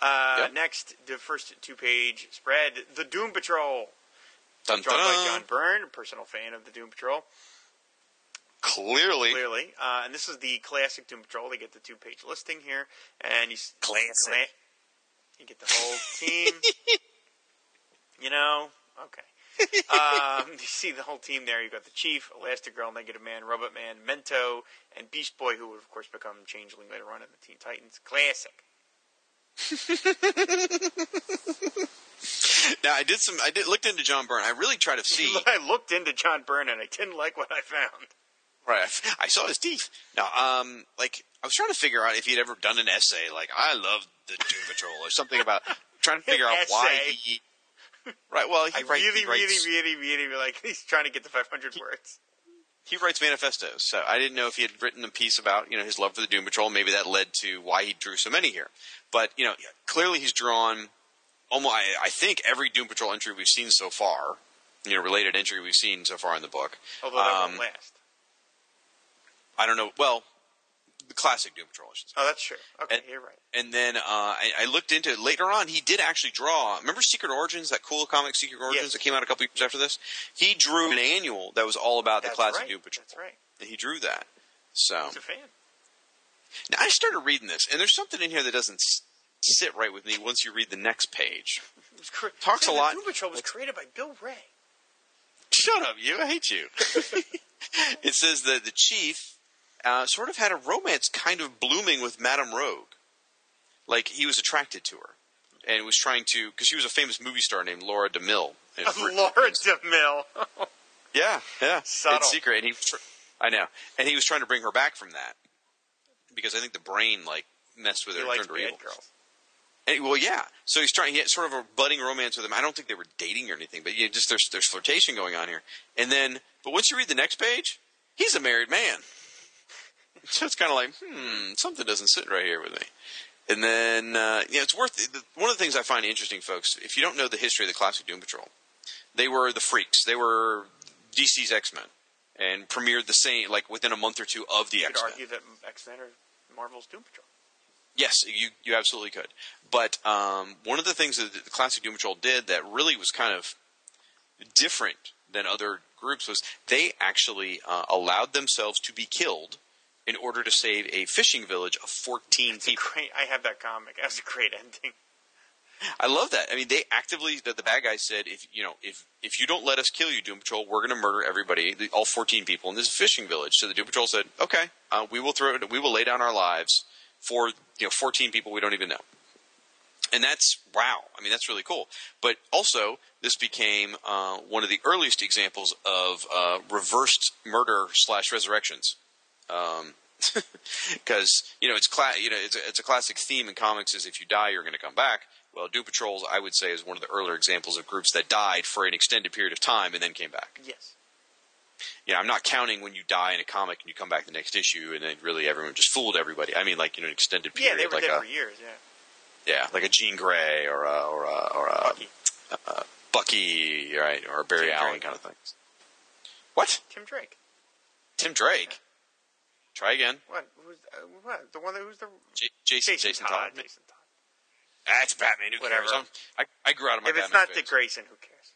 Uh, Yep. Next, the first two-page spread, The Doom Patrol, Dun, drawn by. John Byrne, a personal fan of the Doom Patrol, Clearly, clearly. Uh, and this is the classic Doom Patrol. They get the two-page listing here, and you s- Classic. cla- you get the whole team. [LAUGHS] you know, okay. um, you see the whole team there. You've got the Chief, Elastigirl, Negative Man, Robot Man, Mento, and Beast Boy, who would of course become Changeling later on in the Teen Titans. Classic. [LAUGHS] now I did some. I did looked into John Byrne. I really tried to see. [LAUGHS] I looked into John Byrne and I didn't like what I found. Right. I saw his teeth. Now, um, like I was trying to figure out if he'd ever done an essay, like I love the Doom Patrol, or something about trying to figure out [LAUGHS] why he. Right. Well, he, I write- really, he writes, really, really, really like. [LAUGHS] He's trying to get the 500 words. he writes manifestos. So I didn't know if he had written a piece about you know his love for the Doom Patrol. Maybe that led to why he drew so many here. But you know, clearly he's drawn almost. I, I think every Doom Patrol entry we've seen so far. You know, related entry we've seen so far in the book. Although that Um, won't last. I don't know. Well, the classic Doom Patrol, I should say. Oh, that's true. Okay, and- you're right. And then uh, I, I looked into it later on. He did actually draw. Remember Secret Origins, that cool comic Secret Origins Yes. that came out a couple years after this. He drew an annual that was all about the classic right. Doom Patrol. That's right. And he drew that. So He's a fan. now I started reading this, and there's something in here that doesn't s- sit right with me once you read the next page. [LAUGHS] It was Talks a the lot- Doom Patrol was created by Bill Wray. Shut up, you! I hate you. [LAUGHS] [LAUGHS] it says that the chief uh, sort of had a romance kind of blooming with Madame Rogue. Like he was attracted to her, and was trying to because she was a famous movie star named Laura DeMille. [LAUGHS] Laura DeMille. [LAUGHS] Yeah, yeah. Subtle. It's secret, and he. I know, and he was trying to bring her back from that because I think the brain like messed with her he and turned her evil. girls. And, well, yeah. So he's trying. He had sort of a budding romance with him. I don't think they were dating or anything, but yeah, just there's there's flirtation going on here. And then, but once you read the next page, he's a married man. So it's kind of like, hmm, something doesn't sit right here with me. And then, uh, yeah, it's worth. One of the things I find interesting, folks, if you don't know the history of the classic Doom Patrol, they were the freaks. They were DC's X Men, and premiered the same like within a month or two of the X Men. You could argue that X Men are Marvel's Doom Patrol. Yes, you you absolutely could. But um, one of the things that the classic Doom Patrol did that really was kind of different than other groups was they actually uh, allowed themselves to be killed in order to save a fishing village of 14 It's a people. great. I have that comic. That's a great ending. I love that. I mean, they actively the, the bad guys said, if you know, if if you don't let us kill you, Doom Patrol, we're going to murder everybody, the, all 14 people in this fishing village. So the Doom Patrol said, okay, uh, we will throw, we will lay down our lives for you know 14 people we don't even know. And that's wow. I mean, that's really cool. But also, this became uh, one of the earliest examples of uh, reversed murder slash resurrections. Um, [LAUGHS] because you know it's cla- you know it's a, it's a classic theme in comics is if you die you're going to come back. Well, Doom Patrols I would say is one of the earlier examples of groups that died for an extended period of time and then came back. Yes. Yeah, I'm not counting when you die in a comic and you come back the next issue and then really everyone just fooled everybody. I mean, like you know, an extended period, Yeah, they were like dead a for years. Yeah. yeah, like a Jean Grey or a, or a, or a Bucky. Bucky, right, or Barry Tim Allen Drake. kind of thing. What? Tim Drake. Tim Drake? Try again. What? Who's uh, what? The one that who's the J- Jason, Jason, Jason, Todd. Todd. Jason Todd. That's Batman. Who Whatever. cares? I'm- I, I grew out of my If it's Batman not phase. Dick Grayson, who cares?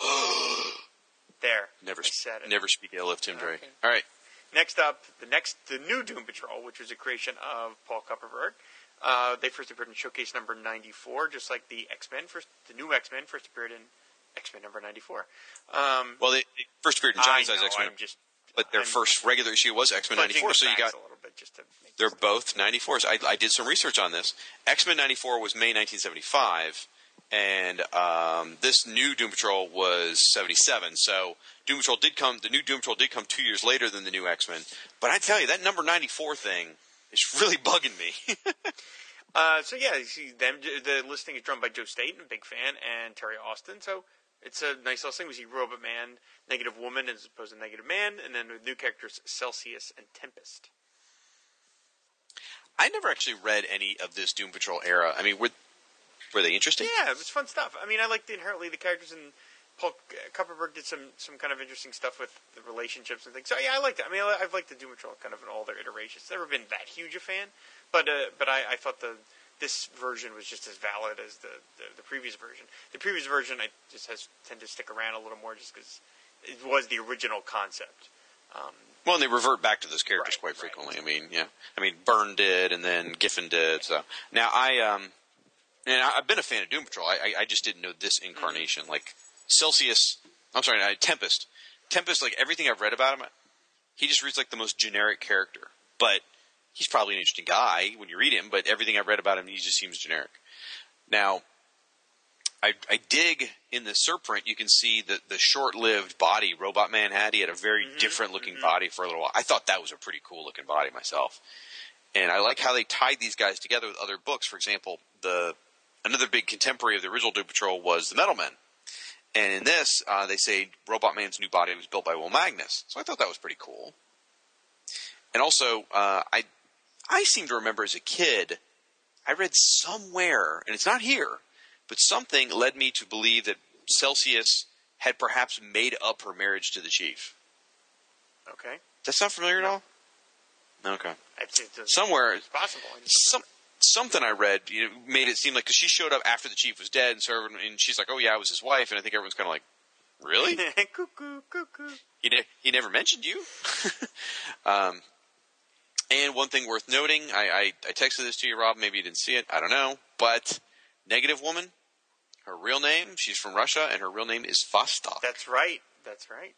[GASPS] there. Never, I said it. never speak ill of Tim Drake. Okay. All right. Next up, the next, the new Doom Patrol, which was a creation of Paul Kupperberg. Uh, they first appeared in Showcase number 94, just like the X Men. First, the new X Men first appeared in X Men number 94. Um, Well, they, they first appeared in giant size X Men, I'm just, but their I'm first regular issue was X Men '94. So you got a little bit just to make they're both 94s. I, I did some research on this. X Men '94 was May 1975, and um, this new Doom Patrol was 77. So Doom Patrol did come. The new Doom Patrol did come two years later than the new X Men. But I tell you, that number 94 thing is [LAUGHS] really bugging me. [LAUGHS] Uh, so yeah, you see them. The listing is drawn by Joe Staton, a big fan, and Terry Austin. So it's a nice little thing. We see Robot Man, Negative Woman as opposed to Negative Man, and then with new characters Celsius and Tempest. I never actually read any of this Doom Patrol era. I mean, were were they interesting? Yeah, it was fun stuff. I mean, I liked inherently the characters, and Paul Kupperberg did some some kind of interesting stuff with the relationships and things. So yeah, I liked it. I mean, I've liked the Doom Patrol kind of in all their iterations. Never been that huge a fan, but uh, but I, I thought the this version was just as valid as the, the, the previous version. The previous version I just has tend to stick around a little more just because it was the original concept. Um, Well, and they revert back to those characters Right, quite right. frequently. I mean, yeah. I mean, Byrne did, and then Giffen did. So now I um, and I've been a fan of Doom Patrol. I I, I just didn't know this incarnation. Like Celsius, I'm sorry, uh, Tempest. Tempest, like everything I've read about him, he just reads like the most generic character. But he's probably an interesting guy when you read him. But everything I've read about him, he just seems generic. Now, I, I dig in the Surprint. You can see the the short-lived body Robot Man had. He had a very different looking body for a little while. I thought that was a pretty cool looking body myself, and I like how they tied these guys together with other books. For example, the another big contemporary of the original Doom Patrol was the Metal Men, and in this uh, they say Robot Man's new body was built by Will Magnus. So I thought that was pretty cool. And also, uh, I I seem to remember as a kid, I read somewhere, and it's not here, but something led me to believe that Celsius had perhaps made up her marriage to the chief. okay, That's not familiar at all. Okay. it's, it's, it's possible. Some something I read you know, made it seem like because she showed up after the chief was dead, and so everyone, and she's like, "Oh yeah, I was his wife," and I think everyone's kind of like, "Really? [LAUGHS] cuckoo, cuckoo. he ne- he never mentioned you." [LAUGHS] um, and one thing worth noting, I, I I texted this to you, Rob. Maybe you didn't see it. I don't know, but Negative Woman, her real name, she's from Russia, and her real name is Vostok. That's right. That's right.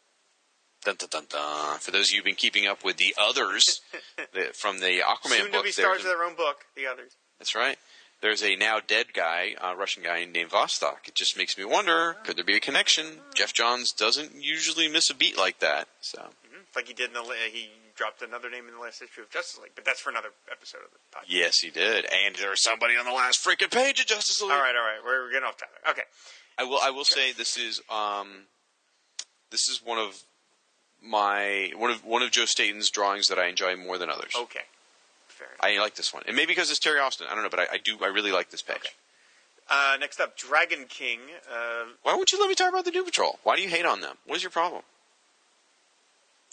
Dun, dun, dun, dun. For those of you who've been keeping up with the others [LAUGHS] the, from the Aquaman Soon to be stars of their own book. The others. That's right. There's a now dead guy, a Russian guy named Vostok. It just makes me wonder: could there be a connection? Geoff Johns doesn't usually miss a beat like that. So. Like he did in the he dropped another name in the last issue of Justice League, but that's for another episode of the podcast. yes, he did. And there's somebody on the last freaking page of Justice League. All right, all right, we're, we're getting off topic. Okay, I will. I will say this is um, this is one of my one of one of Joe Staton's drawings that I enjoy more than others. okay, fair enough. I like this one, and maybe because it's Terry Austin. I don't know, but I, I do. I really like this page. Okay. Uh, next up, Dragon King. Uh, Why won't you let me talk about the Doom Patrol? Why do you hate on them? What is your problem?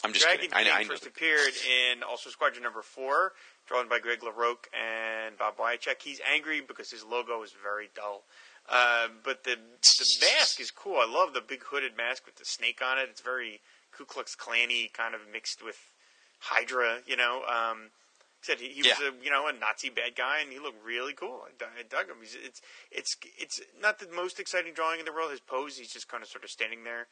I'm just Dragon kidding. King I know. first appeared in All Star Squadron number four, drawn by Greg LaRocque and Bob Wiacek. He's angry because his logo is very dull. Uh, but the the mask is cool. I love the big hooded mask with the snake on it. It's very Ku Klux Klanny kind of mixed with Hydra. You know, um, said he, he was a you know a Nazi bad guy, and he looked really cool. I, dug- I dug him. He's, it's it's it's not the most exciting drawing in the world. His pose, he's just kind of sort of standing there,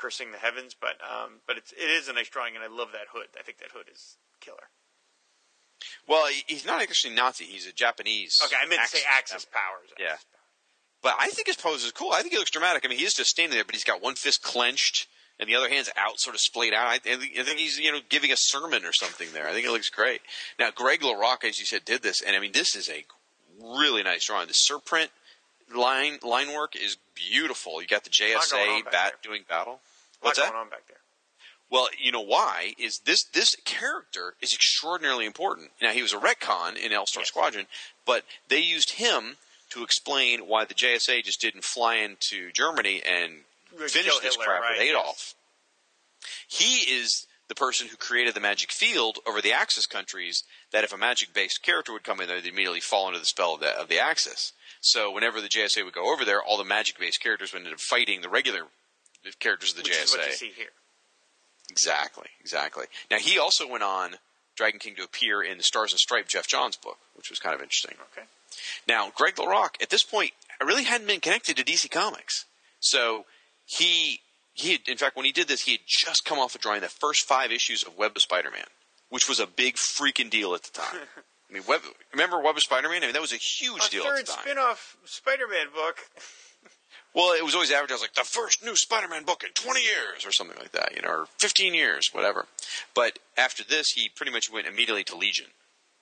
cursing the heavens. But um, but it's it is a nice drawing, and I love that hood. I think that hood is killer. Well, he's not actually Nazi. He's a Japanese. Okay, I meant to say Axis. Axis powers. Yeah. Axis powers. But I think his pose is cool. I think he looks dramatic. I mean, he is just standing there, but he's got one fist clenched, and the other hand's out, sort of splayed out. I, think I think he's you know giving a sermon or something there. I think it looks great. Now, Greg LaRocque, as you said, did this, and I mean, this is a really nice drawing. The surprint line line work is beautiful. You got the Lot going on JSA bat there. doing battle. What's that? going on back there. Well, you know why is this this character is extraordinarily important. Now he was a retcon in All Star Yes. Squadron, but they used him to explain why the JSA just didn't fly into Germany and finish this Hitler, crap right, with yes. Adolf. He is the person who created the magic field over the Axis countries. That if a magic based character would come in there, they'd immediately fall under the spell of the of the Axis. So whenever the JSA would go over there, all the magic based characters would end up fighting the regular characters of the Which JSA. is what you see here. Exactly, exactly. Now he also went on Dragon King to appear in the Stars and Stripes Geoff Johns book, which was kind of interesting. Okay. Now Greg LaRocque at this point I really hadn't been connected to DC Comics, so he he had, in fact when he did this he had just come off of drawing the first five issues of Web of Spider-Man, which was a big freaking deal at the time. [LAUGHS] I mean, Web, remember Web of Spider-Man? I mean, that was a huge A deal third at the time. spin-off Spider-Man book. Well, it was always advertised like the first new Spider-Man book in 20 years or something like that, you know, or 15 years, whatever. But after this, he pretty much went immediately to Legion.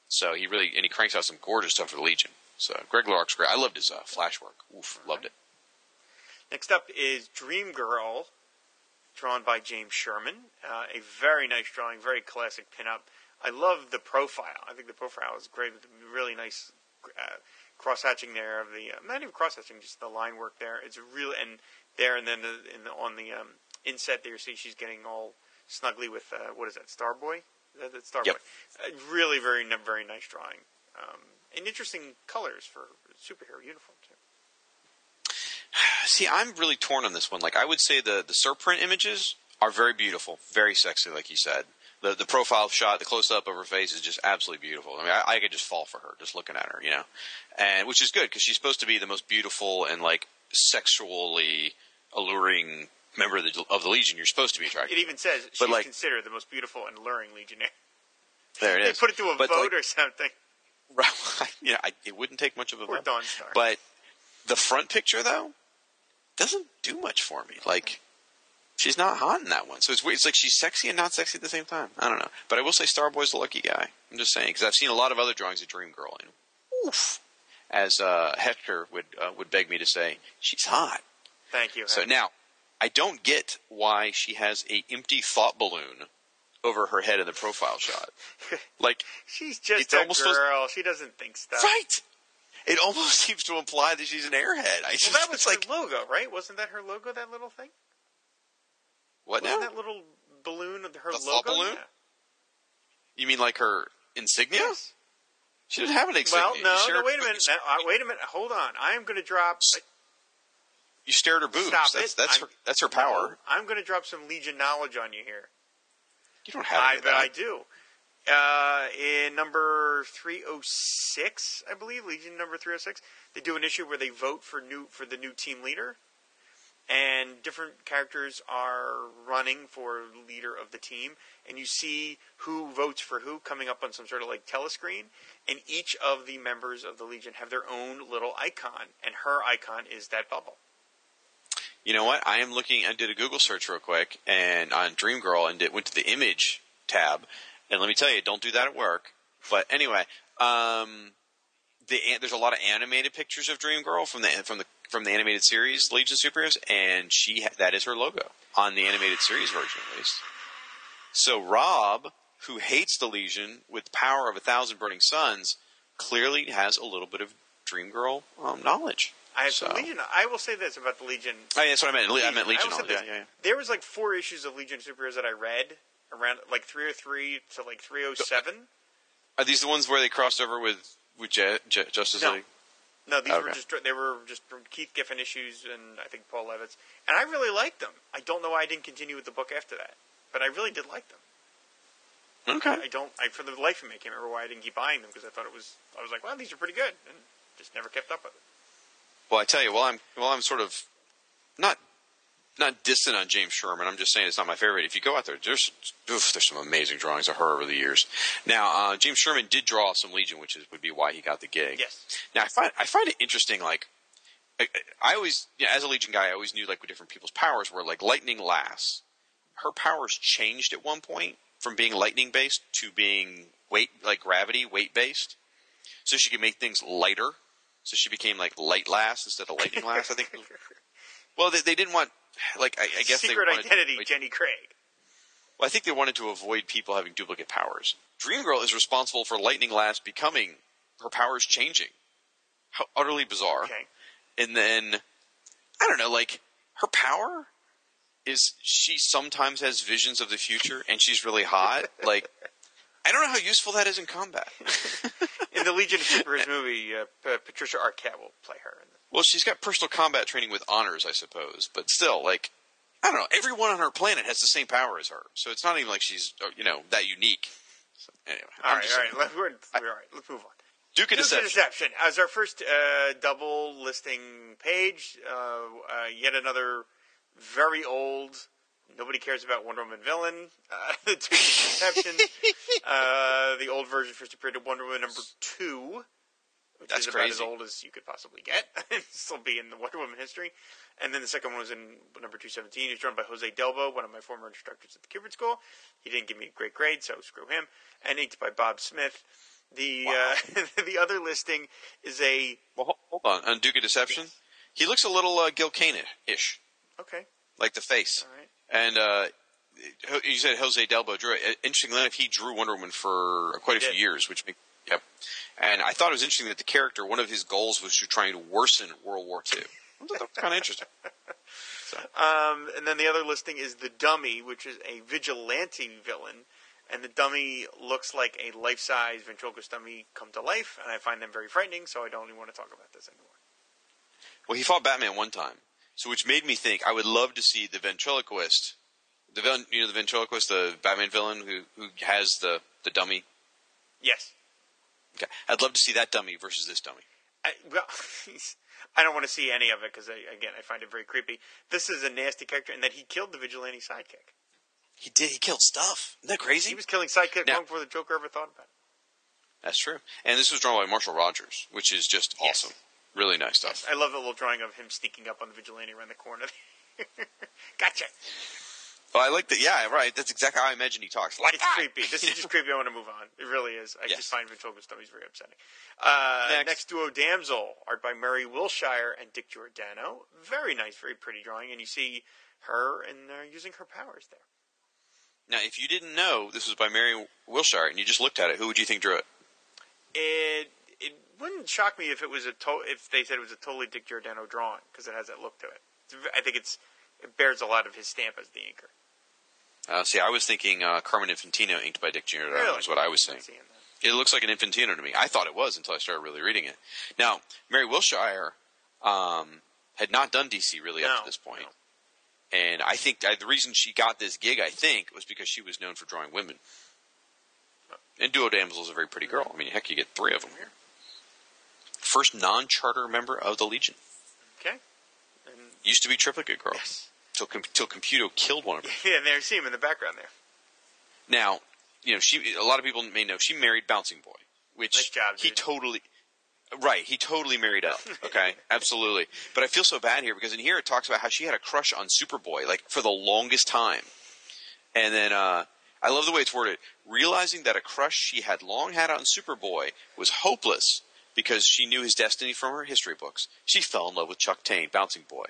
So he really and he cranks out some gorgeous stuff for the Legion. So Greg LaRocque's great. I loved his uh, Flash work. Oof, loved it. Next up is Dream Girl, drawn by James Sherman. Uh, a very nice drawing, very classic pinup. I love the profile. I think the profile is great. With really nice uh, cross hatching there of the uh, not even cross hatching, just the line work there. It's really and there and then the, in the, on the um, inset there, you see she's getting all snuggly with uh, what is that Starboy? That, that's Starboy. Yep. Uh, really, very very nice drawing. Um, and interesting colors for superhero uniform too. [SIGHS] See, I'm really torn on this one. Like, I would say the the surprint images are very beautiful, very sexy, like you said. The the profile shot, the close up of her face is just absolutely beautiful. I mean, I, I could just fall for her just looking at her, you know, and which is good because she's supposed to be the most beautiful and like sexually alluring member of the of the Legion. You're supposed to be attracted. It even says she's But, like- considered the most beautiful and alluring legionnaire. [LAUGHS] there it They put it to a But, vote like, or something. Right. [LAUGHS] you know, I, it wouldn't take much of a vote. Dawn Star. But the front picture though doesn't do much for me. Like she's not hot in that one, so it's weird. It's like she's sexy and not sexy at the same time. I don't know, but I will say Starboy's the lucky guy. I'm just saying because I've seen a lot of other drawings of Dream Girl, and oof, as uh, Hector would uh, would beg me to say, she's hot. Thank you. So now I don't get why she has a empty thought balloon over her head in the profile shot. [LAUGHS] Like she's just a supposed- girl. She doesn't think stuff. right. It almost [LAUGHS] seems to imply that she's an airhead. I just, Well, that was her like logo, right? Wasn't that her logo? That little thing. What now? Wasn't that little balloon of her The logo? balloon? Yeah. You mean like her insignia? Yes. She doesn't have an insignia. Well, no, no. Wait a minute. Now, uh, wait a minute. Hold on. I am going to drop. you stare at her boobs. Stop that's it. that's I'm- her that's her power. No, I'm going to drop some Legion knowledge on you here. You don't have I bet. I do. Uh, in number 306, I believe, Legion number 306, they do an issue where they vote for new for the new team leader, and different characters are running for leader of the team, and you see who votes for who coming up on some sort of like telescreen, and each of the members of the Legion have their own little icon, and her icon is that bubble. You know what? I am looking. I did a Google search real quick and on Dream Girl and it went to the image tab. And let me tell you, don't do that at work. But anyway, um, the there's a lot of animated pictures of Dream Girl from the from the from the animated series Legion of Superheroes, and she that is her logo on the animated series version at least. So Rob, who hates the Legion with the power of a thousand burning suns, clearly has a little bit of Dream Girl um, knowledge. I have So- Legion. I will say this about the Legion. Oh, yeah, that's what I meant. I meant Legion knowledge. Yeah, yeah, yeah. There was like four issues of Legion superheroes that I read around like 303 to like 307. Are these the ones where they crossed over with with Je- Je- Justice No. League? No, these were just they were just from Keith Giffen issues and I think Paul Levitz, and I really liked them. I don't know why I didn't continue with the book after that, but I really did like them. Okay. I don't. I for the life of me, I can't remember why I didn't keep buying them because I thought it was. I was like, wow, these are pretty good, and just never kept up with it. Well, I tell you, while I'm while I'm sort of not not distant on James Sherman, I'm just saying it's not my favorite. If you go out there, there's oof, there's some amazing drawings of her over the years. Now, uh, James Sherman did draw some Legion, which is, would be why he got the gig. Yes. Now, I find I find it interesting. Like, I, I always, you know, as a Legion guy, I always knew like what different people's powers were. Like, lightning lasts. her powers changed at one point from being lightning based to being weight like gravity weight based. So she could make things lighter. So she became like light lass instead of lightning lass. I think. [LAUGHS] Well, they, they didn't want [LAUGHS] like I, I guess Secret identity, To, Jenny Craig. well, I think they wanted to avoid people having duplicate powers. Dream Girl is responsible for Lightning Lass becoming her powers changing. How utterly bizarre. Okay. And then I don't know, like her power is she sometimes has visions of the future and she's really hot. [LAUGHS] like I don't know how useful that is in combat. [LAUGHS] In the Legion of Superheroes movie, uh, P- Patricia Arquette will play her. In the- well, she's got personal combat training with honors, I suppose, but still, like I don't know. Everyone on her planet has the same power as her, so it's not even like she's uh, you know that unique. So, anyway, all right, all right, let's, we're, we're, all right. Let's move on. Duke of Duke of Deception. Deception as our first uh, double listing page. Uh, uh, yet another very old. Nobody cares about Wonder Woman villain. Uh, [LAUGHS] Duke of Deception. [LAUGHS] uh, the old version first appeared in Wonder Woman number two, which That's is about as old as you could possibly get, [LAUGHS] and still be in the Wonder Woman history. And then the second one was in number 217. It's drawn by Jose Delbo, one of my former instructors at the Kubert School. He didn't give me a great grade, so screw him. And inked by Bob Smith. The uh, [LAUGHS] the other listing is a Well, hold on. On Duke of Deception, he looks a little uh, Gil Kane-ish, okay. like the face. All right. And uh, you said Jose Delbo drew it. Interestingly enough, he drew Wonder Woman for quite a He few years, which make, yep. And I thought it was interesting that the character, one of his goals was to try and worsen World War II. I thought that was kind of interesting. [LAUGHS] Um, and then the other listing is the Dummy, which is a vigilante villain. And the dummy looks like a life-size ventriloquist dummy come to life, and I find them very frightening. So I don't even want to talk about this anymore. Well, he fought Batman one time, so which made me think I would love to see the ventriloquist, the villain, you know, the ventriloquist, the Batman villain who who has the the dummy. Yes, Okay, I'd love to see that dummy versus this dummy. I, well, [LAUGHS] I don't want to see any of it because again, I find it very creepy. This is a nasty character, and that he killed the vigilante sidekick. He did. He killed stuff. Isn't that crazy? He was killing sidekick Now- long before the Joker ever thought about it. That's true. And this was drawn by Marshall Rogers, which is just Yes. awesome. Really nice stuff. I love the little drawing of him sneaking up on the vigilante around the corner. [LAUGHS] gotcha. Oh, I like that. Yeah, right. That's exactly how I imagine he talks. Like It's that. creepy. This is [LAUGHS] just creepy. I want to move on. It really is. I Yes. just find ventriloquist dummies very upsetting. Uh, Next. next. duo, Damsel, art by Mary Wilshire and Dick Giordano. Very nice, very pretty drawing, and you see her and they're using her powers there. Now, if you didn't know this was by Mary Wilshire and you just looked at it, who would you think drew it? It it wouldn't shock me if it was a to- if they said it was a totally Dick Giordano drawing because it has that look to it. I think it's it bears a lot of his stamp as the inker. Uh, see, I was thinking uh, Carmen Infantino, inked by Dick Giordano, Really, is what I was saying. It looks like an Infantino to me. I thought it was until I started really reading it. Now, Mary Wilshire um, had not done DC really up to this point. And I think uh, the reason she got this gig, I think, was because she was known for drawing women. And Duo Damsel is a very pretty girl. I mean, heck, you get three of them here. First non-charter member of the Legion. Okay. Used to be Triplicate Girl. yes. Till, com- till Computo killed one of them. Yeah, and there you see him in the background there. Now, you know, she. A lot of people may know she married Bouncing Boy, which Nice job, he totally. Right, he totally married up. [LAUGHS] Okay, absolutely. But I feel so bad here because in here it talks about how she had a crush on Superboy like for the longest time, and then uh, I love the way it's worded. Realizing that a crush she had long had on Superboy was hopeless because she knew his destiny from her history books. She fell in love with Chuck Taine, Bouncing Boy.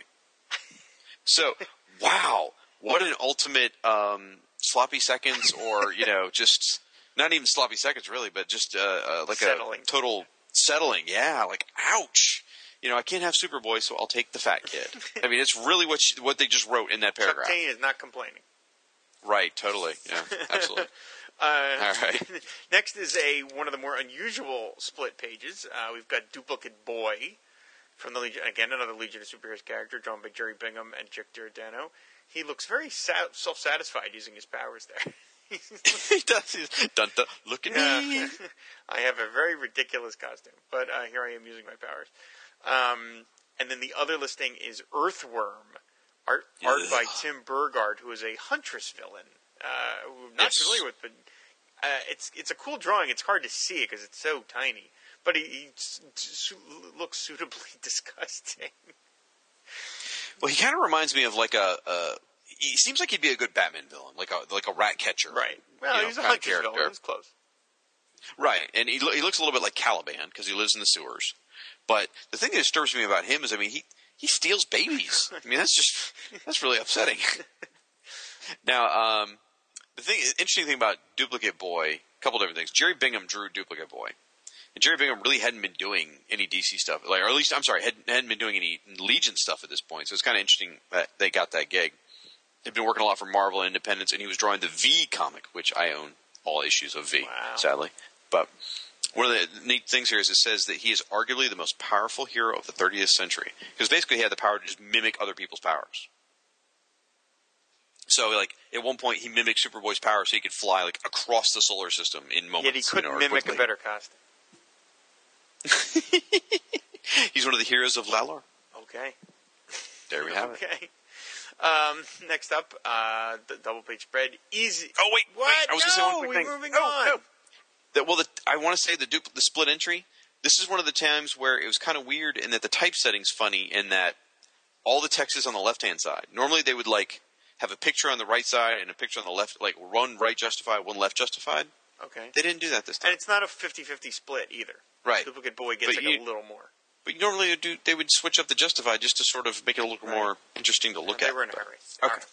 So, wow, what an ultimate um, sloppy seconds, or you know, [LAUGHS] just not even sloppy seconds really, but just uh, uh, like Settling. a total settling. Yeah, like ouch. You know, I can't have Superboy, so I'll take the fat kid. I mean, it's really what she, what they just wrote in that Chuck paragraph. Taine is not complaining. Right, totally. Yeah, absolutely. [LAUGHS] Uh, All right. [LAUGHS] next is a one of the more unusual split pages. Uh, we've got Duplicate Boy from the Legion again, another Legion of Superheroes character drawn by Jerry Bingham and Jack Giordano. He looks very sa- self-satisfied using his powers there. [LAUGHS] [LAUGHS] he does. He's, dun, dun, look at me. [LAUGHS] I have a very ridiculous costume, but uh, here I am using my powers. Um, and then the other listing is Earthworm, art, art by Tim Burgard, who is a Huntress villain. Uh, who I'm not Yes. familiar with, but uh, it's it's a cool drawing. It's hard to see it because it's so tiny, but he, he s- looks suitably [LAUGHS] disgusting. Well, he kind of reminds me of like a, a he seems like he'd be a good Batman villain, like a like a rat catcher, Right. Well, you know, he's a Huntress villain. character. It's close. Right, and he, lo- he looks a little bit like Caliban because he lives in the sewers. But the thing that disturbs me about him is, I mean, he he steals babies. [LAUGHS] I mean, that's just that's really upsetting. [LAUGHS] now, um, the thing, interesting thing about Duplicate Boy, a couple different things. Jerry Bingham drew Duplicate Boy, and Jerry Bingham really hadn't been doing any DC stuff, like, or at least I'm sorry, hadn't, hadn't been doing any Legion stuff at this point. So it's kind of interesting that they got that gig. He'd been working a lot for Marvel and Independence, and he was drawing the V comic, which I own all issues of V, Wow. sadly. But one of the neat things here is it says that he is arguably the most powerful hero of the 30th century because basically he had the power to just mimic other people's powers. So, like at one point, he mimicked Superboy's power so he could fly like across the solar system in moments. Yet he couldn't know, mimic quickly. a better costume. [LAUGHS] He's one of the heroes of Lallor. Okay. There we have it. Okay. Um, next up, uh, the double page spread. Easy. Oh wait, What? wait, I was going to say No, one quick we're thing. moving oh, on. no. That, well, the, I want to say the dupl- the split entry. This is one of the times where it was kind of weird in that the typesetting's funny in that all the text is on the left hand side. Normally they would like have a picture on the right side and a picture on the left, like one right justified, one left justified. Okay. They didn't do that this time. And it's not a 50-50 split either. Right. Duplicate Boy gets But like you- a little more. But normally they do they would switch up the justified just to sort of make it a little Right. more interesting to look they at. were in a hurry. Okay. All right.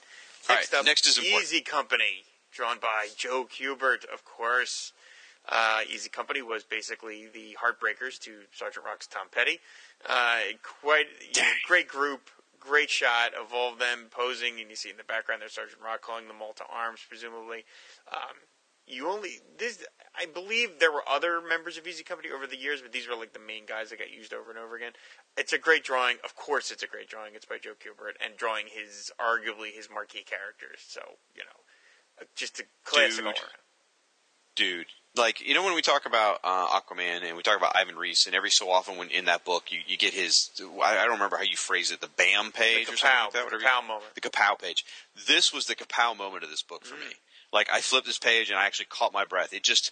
Next right, up, next is important. Easy Company, drawn by Joe Kubert, of course. Uh, Easy Company was basically the Heartbreakers to Sergeant Rock's Tom Petty. Uh, quite you know, great group, great shot of all of them posing, and you see in the background there's Sergeant Rock calling them all to arms, presumably. Um, you only this I believe there were other members of Easy Company over the years, but these were like the main guys that got used over and over again. It's a great drawing. Of course, it's a great drawing. It's by Joe Kubert and drawing his arguably his marquee characters. So you know, just a classic Dude. dude. Like you know when we talk about uh, Aquaman and we talk about Ivan Reis, and every so often when in that book you, you get his I, I don't remember how you phrase it, the Bam page The or something kapow, like that. the kapow you- moment. The kapow page. This was the kapow moment of this book for me. Like I flipped this page and I actually caught my breath. It just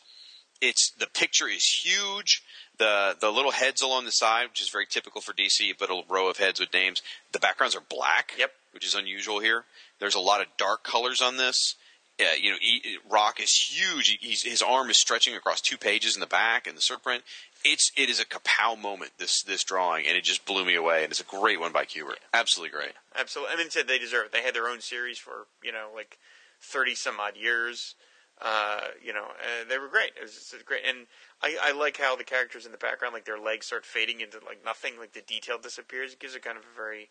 it's the picture is huge. The the little heads along the side, which is very typical for DC, but a row of heads with names. The backgrounds are black, Yep. which is unusual here. There's a lot of dark colors on this. Uh, you know, he, Rock is huge. He, he's, his arm is stretching across two pages in the back and the surprint. It's it is a kapow moment. This this drawing, and it just blew me away. And it's a great one by Kubert. Absolutely great. Absolutely. I mean, said they deserve it. They had their own series for you know like thirty some odd years. Uh, you know, uh, they were great. It was great, and I, I like how the characters in the background, like their legs, start fading into like nothing. Like the detail disappears. It gives it kind of a very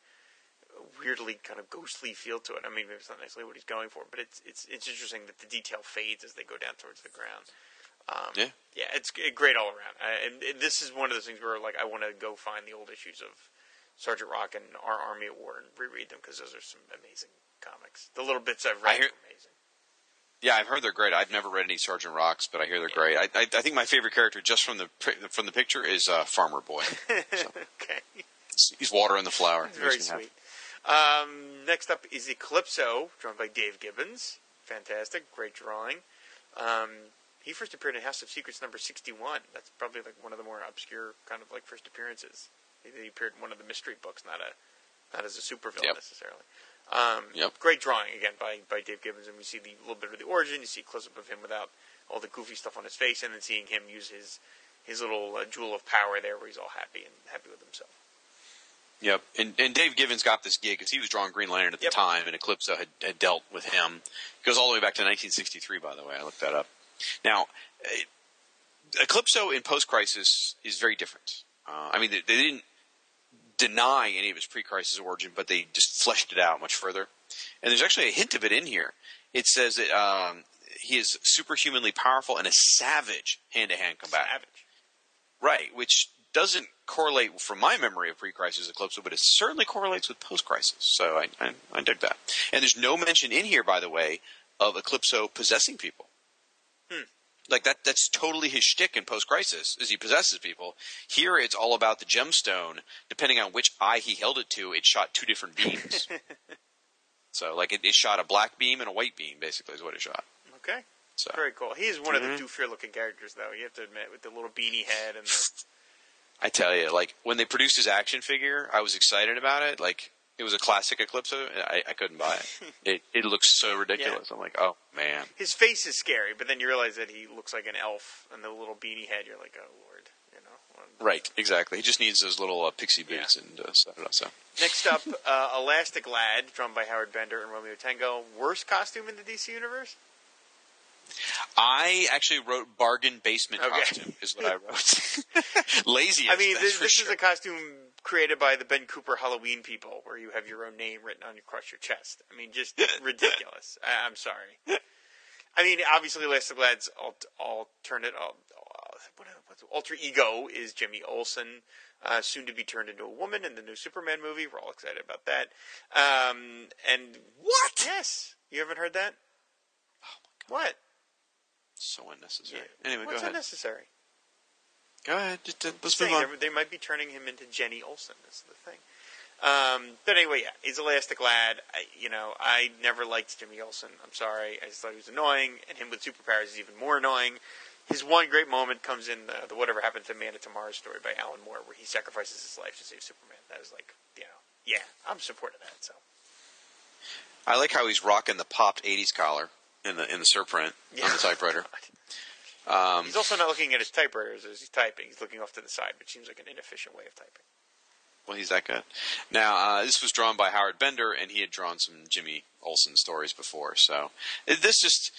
weirdly kind of ghostly feel to it. I mean, maybe it's not necessarily what he's going for, but it's it's it's interesting that the detail fades as they go down towards the ground. Um, Yeah. yeah, it's great all around. I, and and this is one of those things where like I want to go find the old issues of Sergeant Rock and Our Army at War and reread them because those are some amazing comics. The little bits I've read hear- are amazing. Yeah, I've heard they're great. I've never read any Sergeant Rocks, but I hear they're great. I, I, I think my favorite character, just from the from the picture, is uh, Farmer Boy. [LAUGHS] okay, He's watering the flower. very Makes me happy. sweet. Um, next up is Eclipso, drawn by Dave Gibbons. Fantastic, great drawing. Um, he first appeared in House of Secrets number sixty-one. That's probably like one of the more obscure kind of like first appearances. He, appeared in one of the mystery books, not a not as a supervillain Yep. necessarily. Um, Yep. Great drawing again by by Dave Gibbons, and we see the little bit of the origin. You see a close up of him without all the goofy stuff on his face, and then seeing him use his his little uh, jewel of power there, where he's all happy and happy with himself. Yep, and and Dave Gibbons got this gig because he was drawing Green Lantern at Yep. the time, and Eclipso had, had dealt with him. It goes all the way back to 1963, by the way. I looked that up. Now, uh, Eclipso in Post Crisis is very different. Uh, I mean, they, they didn't deny any of his pre-crisis origin, but they just fleshed it out much further. And there's actually a hint of it in here. It says that um, he is superhumanly powerful and a savage hand-to-hand combatant. Savage. Right, which doesn't correlate from my memory of pre-crisis Eclipso, but it certainly correlates with post-crisis. So I, I, I dig that. And there's no mention in here, by the way, of Eclipso possessing people. Like that, that's totally his shtick in post-crisis, is he possesses people. Here, it's all about the gemstone. Depending on which eye he held it to, it shot two different beams. [LAUGHS] so, like, it, it shot a black beam and a white beam, basically, is what it shot. Okay. So, Very cool. He is one of Mhm. the doofier looking characters, though. You have to admit, with the little beanie head and the [LAUGHS] I tell you, like when they produced his action figure, I was excited about it. Like It was a classic Eclipso. I, I couldn't buy it. [LAUGHS] It it looks so ridiculous. I'm like, oh man. His face is scary, but then you realize that he looks like an elf, and the little beanie head. You're like, oh lord, you know. Right, exactly. He just needs those little uh, pixie boots and uh, so, I don't know, so. Next up, [LAUGHS] uh, Elastic Lad, drawn by Howard Bender and Romeo Tanghal. Worst costume in the DC universe? I actually wrote bargain basement Okay. costume is what I wrote. [LAUGHS] Lazy. I mean, this, this sure. is a costume created by the Ben Cooper Halloween people, where you have your own name written on across your chest. I mean, just [LAUGHS] ridiculous. I, I'm sorry. I mean, obviously, Elastic Lad's alt, alternate, uh, what, what's alter ego is Jimmy Olsen, uh, soon to be turned into a woman in the new Superman movie. We're all excited about that. Um, and what? yes, you haven't heard that? What? So unnecessary. Anyway, What's go ahead. unnecessary? Go ahead. Just, let's move on. They, they might be turning him into Jenny Olsen. That's the thing. Um, but anyway, yeah, he's Elastic Lad. I, you know, I never liked Jimmy Olsen. I'm sorry. I just thought he was annoying, and him with superpowers is even more annoying. His one great moment comes in the, the Whatever Happened to Man of Tomorrow story by Alan Moore, where he sacrifices his life to save Superman. That is like, you know, yeah, I'm supporting that. So I like how he's rocking the popped '80s collar in the in the surprint on the typewriter. [LAUGHS] Um, he's also not looking at his typewriters as he's typing. He's looking off to the side, which seems like an inefficient way of typing. well, he's that good. Now, uh, this was drawn by Howard Bender, and he had drawn some Jimmy Olsen stories before. So this just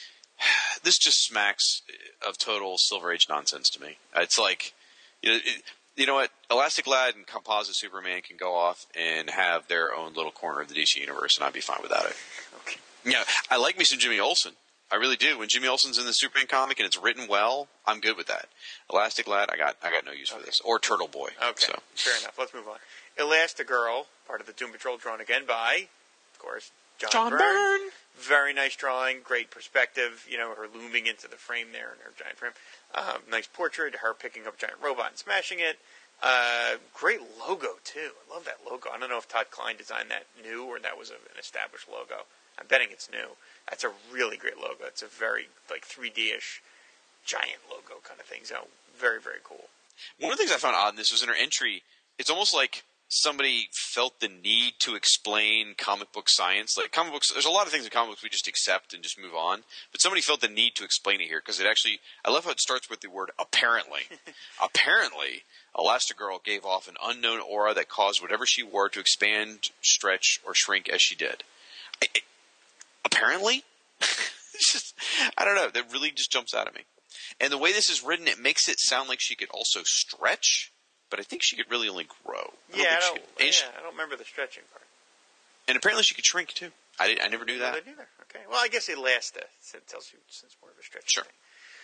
this just smacks of total Silver Age nonsense to me. It's like you know, it, you know what? Elastic Lad and Composite Superman can go off and have their own little corner of the DC universe, and I'd be fine without it. Okay. Yeah, I like me some Jimmy Olsen. I really do. When Jimmy Olsen's in the Superman comic and it's written well, I'm good with that. Elastic Lad, I got I got no use for this. Or Turtle Boy. Okay, So. fair enough. Let's move on. Elastigirl, part of the Doom Patrol, drawn again by, of course, John, John Byrne. Byrne. Very nice drawing, great perspective. You know, her looming into the frame there in her giant frame. Um, nice portrait, her picking up a giant robot and smashing it. Uh, great logo too. I love that logo. I don't know if Todd Klein designed that new or that was a, an established logo. I'm betting it's new. That's a really great logo. It's a very like 3D-ish giant logo kind of thing. So very very cool. One of the things I found odd in this was in her entry. It's almost like somebody felt the need to explain comic book science. Like comic books, there's a lot of things in comic books we just accept and just move on. But somebody felt the need to explain it here because it actually. I love how it starts with the word apparently. [LAUGHS] apparently, Elastigirl gave off an unknown aura that caused whatever she wore to expand, stretch, or shrink as she did. I, I- apparently, [LAUGHS] just I don't know. That really just jumps out at me. And the way this is written, it makes it sound like she could also stretch, but I think she could really only grow. I Yeah, I don't. could- and, she- yeah, I don't remember the stretching part. and apparently she could shrink too. I did, I never knew that. I neither. Okay. Well, I guess it lasts. Uh, it tells you since more of a stretch. Sure. Thing.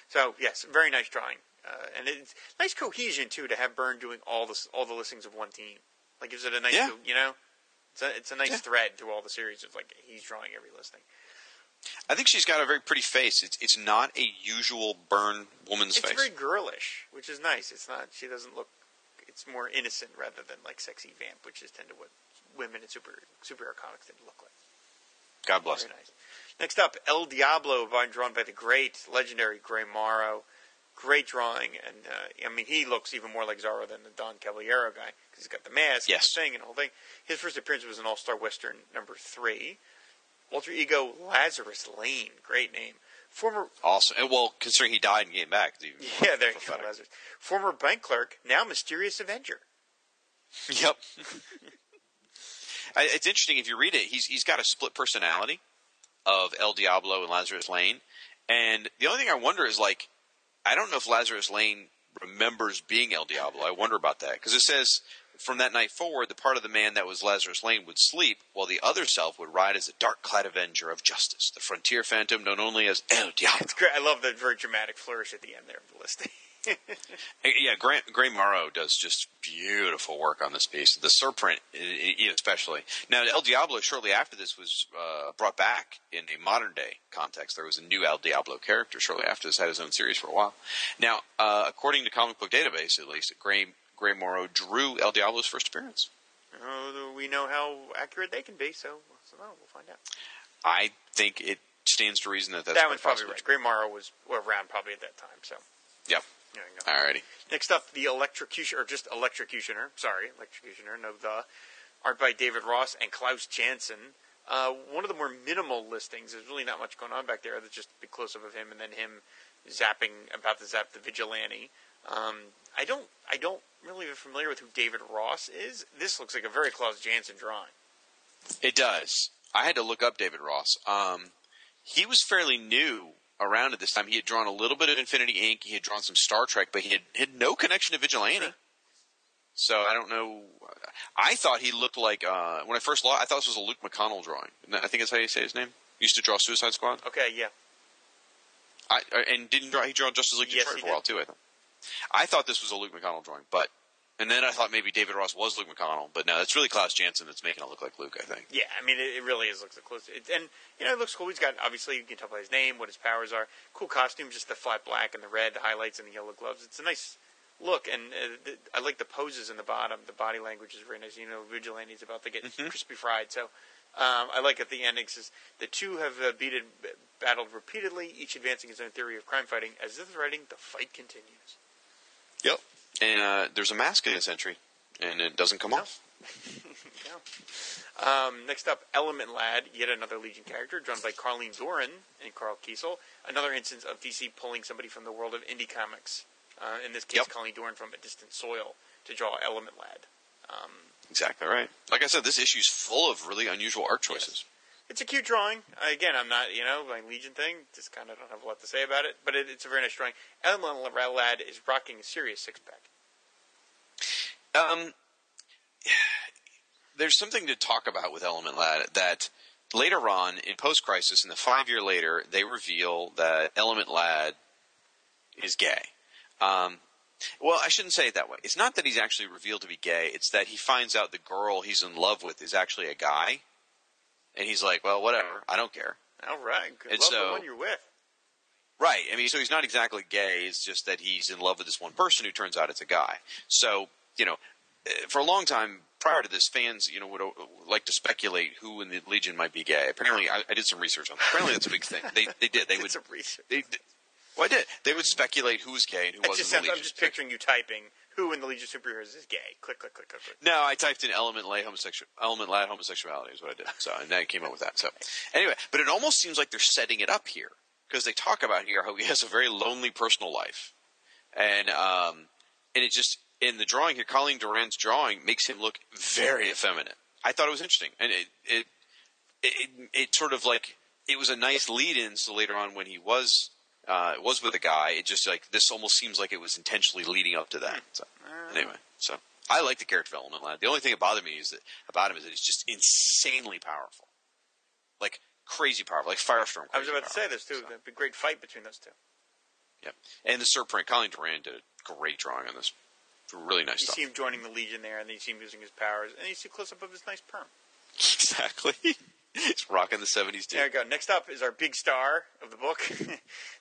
So yes, very nice drawing, uh, and it's nice cohesion too to have Byrne doing all the all the listings of one team. Like gives it a nice, Yeah. you know, it's a it's a nice Yeah. thread through all the series of like he's drawing every listing. I think she's got a very pretty face. It's it's not a usual Byrne woman's It's face. It's very girlish, which is nice. It's not. She doesn't look. It's more innocent rather than like sexy vamp, which is tend to what women in super superhero comics tend to look like. God bless. Very nice. Next up, El Diablo, drawn by the great, legendary Gray Morrow. Great drawing, and uh, I mean, he looks even more like Zorro than the Don Caballero guy because he's got the mask, Yes. and the thing, and the whole thing. His first appearance was in All Star Western number three. Alter Ego Lazarus Lane, great name. Former, Awesome. And, well, considering he died and came back, [LAUGHS] yeah, there you go. Lazarus. Former bank clerk, now mysterious Avenger. [LAUGHS] Yep. It's interesting if you read it. He's he's got a split personality of El Diablo and Lazarus Lane, and the only thing I wonder is like, I don't know if Lazarus Lane remembers being El Diablo. I wonder about that because it says from that night forward, the part of the man that was Lazarus Lane would sleep, while the other self would ride as a dark-clad avenger of justice, the frontier phantom known only as El Diablo. I love the very dramatic flourish at the end there of the listing. [LAUGHS] [LAUGHS] Yeah, Grant, Gray Morrow does just beautiful work on this piece. The i- especially. Now, El Diablo, shortly after this, was uh, brought back in a modern day context. There was a new El Diablo character shortly after this, had his own series for a while. Now, uh, according to Comic Book Database, at least, Gray, Gray Morrow drew El Diablo's first appearance. Oh, we know how accurate they can be, so, so no, we'll find out. I think it stands to reason that that's that one's probably right. Gray Morrow was around probably at that time, so Yep. There you go. Alrighty. Next up, the electrocution, or just electrocutioner. Sorry, electrocutioner. No, the art by David Ross and Klaus Janson. Uh, one of the more minimal listings. There's really not much going on back there. There's just a big close up of him and then him zapping about to zap the vigilante. Um, I don't I don't really am familiar with who David Ross is. This looks like a very Klaus Janson drawing. It does. I had to look up David Ross. Um, he was fairly new around at this time. He had drawn a little bit of Infinity Inc. He had drawn some Star Trek, but he had, had no connection to Vigilante. Sure. So I don't know. I thought he looked like uh, when I first saw. I thought this was a Luke McDonnell drawing. I think that's how you say his name. He used to draw Suicide Squad. Okay, yeah. I, I- and didn't draw. He drew Justice League Detroit for a while too. I thought. I thought this was a Luke McDonnell drawing, but and then I thought maybe David Ross was Luke McDonnell, but no, it's really Klaus Janson that's making it look like Luke. I think. Yeah, I mean, it, it really is looks close. It, and you know, it looks cool. He's got obviously you can tell by his name what his powers are. Cool costume, just the flat black and the red highlights and the yellow gloves. It's a nice look, and uh, the, I like the poses in the bottom. The body language is very nice. You know, Vigilante's about to get crispy fried, so um, I like at the ending says the two have uh, beated, battled repeatedly, each advancing his own theory of crime fighting. As this is writing, the fight continues. Yep. And uh, there's a mask in this entry, and it doesn't come off. [LAUGHS] Yeah. Um, next up, Element Lad, yet another Legion character, drawn by Colleen Doran and Karl Kesel. Another instance of DC pulling somebody from the world of indie comics. Uh, in this case, Yep. Colleen Doran from A Distant Soil to draw Element Lad. Um, Exactly right. Like I said, this issue is full of really unusual art choices. it's a cute drawing. Again, I'm not, you know, my Legion thing, just kind of don't have a lot to say about it, but it, it's a very nice drawing. Element Lad is rocking a serious six pack. Um, [SIGHS] there's something to talk about with Element Lad that later on in Post Crisis, in the five year later, they reveal that Element Lad is gay. Um, well, I shouldn't say it that way. It's not that he's actually revealed to be gay. It's that he finds out the girl he's in love with is actually a guy, and he's like, "Well, whatever. I don't care." All right. Good And love so- the one you're with. Right. I mean, so he's not exactly gay. It's just that he's in love with this one person who turns out it's a guy. So, you know, eh, for a long time prior to this, fans, you know, would uh, like to speculate who in the Legion might be gay. Apparently, I, I did some research on that. Apparently, that's a big thing. They they did. They [LAUGHS] would. A research. They, well, I did. They would speculate who was gay and who wasn't. just in the sounds, I'm just picturing you typing who in the Legion of Superheroes is gay. Click, click, click, click, click. No, I typed in element lay homosexual element lad homosexuality is what I did. So and that came up with that. So anyway, but it almost seems like they're setting it up here because they talk about here how he has a very lonely personal life, and um, and it just in the drawing here, Colleen Doran's drawing makes him look very effeminate. I thought it was interesting, and it it it, it sort of like it was a nice lead in. So later on, when he was uh, was with a guy, it just like this almost seems like it was intentionally leading up to that. So anyway, so I like the character development lad. The only thing that bothered me is that about him is that he's just insanely powerful, like crazy powerful, like Firestorm. I was about to say this too. So, There'd be a great fight between those two. Yep. And the surprint, Colleen Doran did a great drawing on this. Really nice You stuff. see him joining the Legion there, and then you see him using his powers, and you see a close up of his nice perm. [LAUGHS] exactly. [LAUGHS] he's rocking the seventies too. There we go. Next up is our big star of the book. [LAUGHS]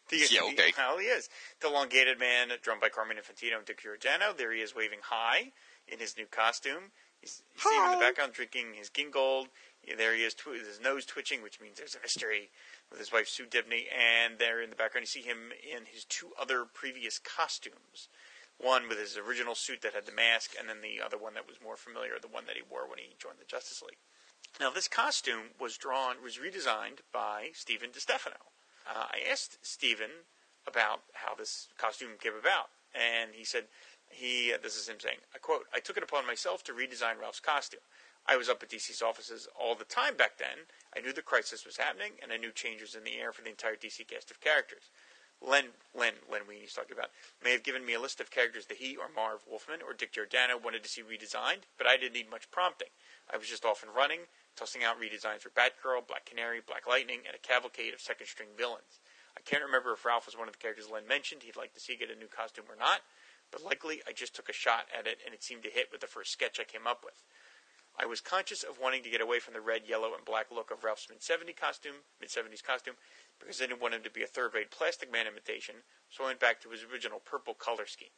the, Yeah, okay. The, well, he is the elongated man, drawn by Carmen Infantino and Dick Giordano. There he is, waving high in his new costume. He's, you see him in the background drinking his Gingold. Yeah, there he is, twi- with his nose twitching, which means there's a mystery with his wife Sue Dibney. And there in the background, you see him in his two other previous costumes. One with his original suit that had the mask, and then the other one that was more familiar, the one that he wore when he joined the Justice League. Now, this costume was drawn, was redesigned by Stephen DiStefano. Uh, I asked Stephen about how this costume came about, and he said, "He, this is him saying, I quote, I took it upon myself to redesign Ralph's costume. I was up at DC's offices all the time back then. I knew the crisis was happening, and I knew changes in the air for the entire DC cast of characters. Len, Len, Len Wein he's talking about, may have given me a list of characters that he or Marv Wolfman or Dick Giordano wanted to see redesigned, but I didn't need much prompting. I was just off and running, tossing out redesigns for Batgirl, Black Canary, Black Lightning, and a cavalcade of second string villains. I can't remember if Ralph was one of the characters Len mentioned he'd like to see get a new costume or not, but likely I just took a shot at it and it seemed to hit with the first sketch I came up with. I was conscious of wanting to get away from the red, yellow, and black look of Ralph's mid 70s costume, mid 70s costume, because I didn't want him to be a third rate Plastic Man imitation, so I went back to his original purple color scheme.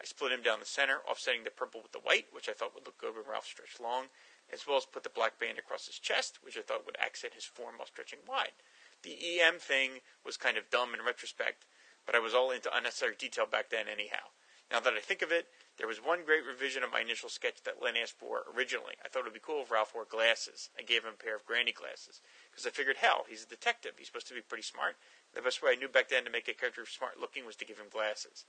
I split him down the center, offsetting the purple with the white, which I thought would look good when Ralph stretched long, as well as put the black band across his chest, which I thought would accent his form while stretching wide. The EM thing was kind of dumb in retrospect, but I was all into unnecessary detail back then anyhow. Now that I think of it, there was one great revision of my initial sketch that Len asked for originally. I thought it would be cool if Ralph wore glasses. I gave him a pair of granny glasses because I figured, hell, he's a detective. He's supposed to be pretty smart. The best way I knew back then to make a character smart looking was to give him glasses.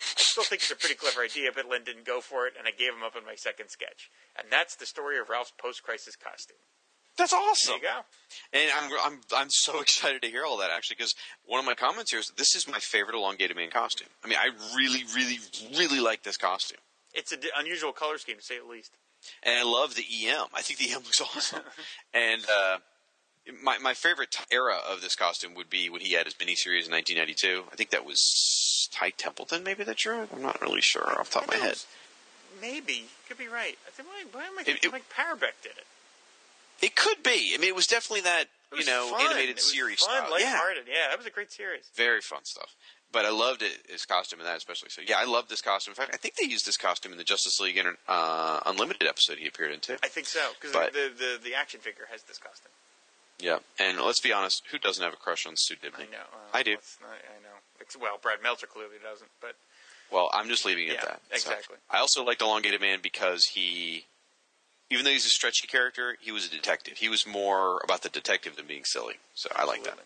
I still think it's a pretty clever idea, but Len didn't go for it, and I gave him up in my second sketch. And that's the story of Ralph's post-crisis costume. That's awesome. There you go. And I'm, I'm, I'm so [LAUGHS] excited to hear all that actually because one of my comments here is this is my favorite elongated man costume. I mean, I really, really, really like this costume. It's an unusual color scheme, to say the least. And I love the EM. I think the EM looks awesome. [LAUGHS] and uh, my my favorite era of this costume would be when he had his miniseries in 1992. I think that was Ty Templeton, maybe that drew it. I'm not really sure off the top of my I think it head. Maybe. You could be right. I think, why, why am I It- thinking it- Mike Parobeck did it? It could be. I mean, it was definitely that you know fun. animated It series fun, style. Yeah, lighthearted. Yeah, that was a great series. very fun stuff. But I loved it, his costume in that especially. So yeah, I love this costume. In fact, I think they used this costume in the Justice League Inter- uh, Unlimited episode he appeared in too. I think so because the, the the action figure has this costume. Yeah, and let's be honest, who doesn't have a crush on Sue I know. Uh, I do. not- I know. Ex- Well, Brad Meltzer clearly doesn't, but Well, I'm just leaving it Yeah, at that. So, exactly. I also liked Elongated Man because he, even though he's a stretchy character, he was a detective. He was more about the detective than being silly. So I like that.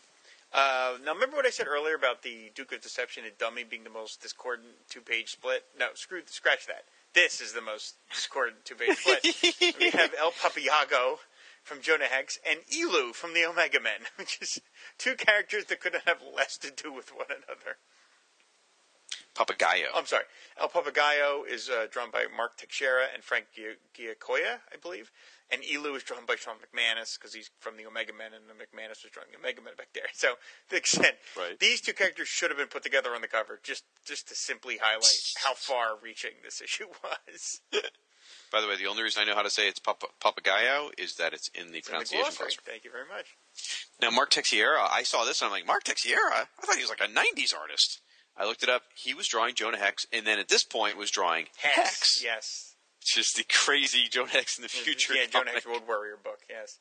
Uh, now, remember what I said earlier about the Duke of Deception and Dummy being the most discordant two-page split? No, screw, scratch that. This is the most discordant two-page split. [LAUGHS] we have El Papayago from Jonah Hex and Elu from the Omega Men, [LAUGHS] which is two characters that couldn't have less to do with one another. Papagayo. I'm sorry. El Papagayo is uh, drawn by Mark Texeira and Frank Gia- Giacoia, I believe. And Elu is drawn by Shawn McManus because he's from the Omega Men, and the McManus was drawing the Omega Men back there. [LAUGHS] So, to the extent, Right. these two characters should have been put together on the cover just just to simply highlight how far-reaching this [LAUGHS] issue was. [LAUGHS] By the way, the only reason I know how to say it's Papa, Papagayo is that it's in the It's in the pronunciation glossary. glossary. Thank you very much. Now, Mark Texeira, I saw this and I'm like, Mark Texeira? I thought he was like a 90s artist. I looked it up. He was drawing Jonah Hex, and then at this point was drawing Hex. Yes. Just the crazy Jonah Hex in the future. Yeah, Jonah. Hex Road Warrior book, yes.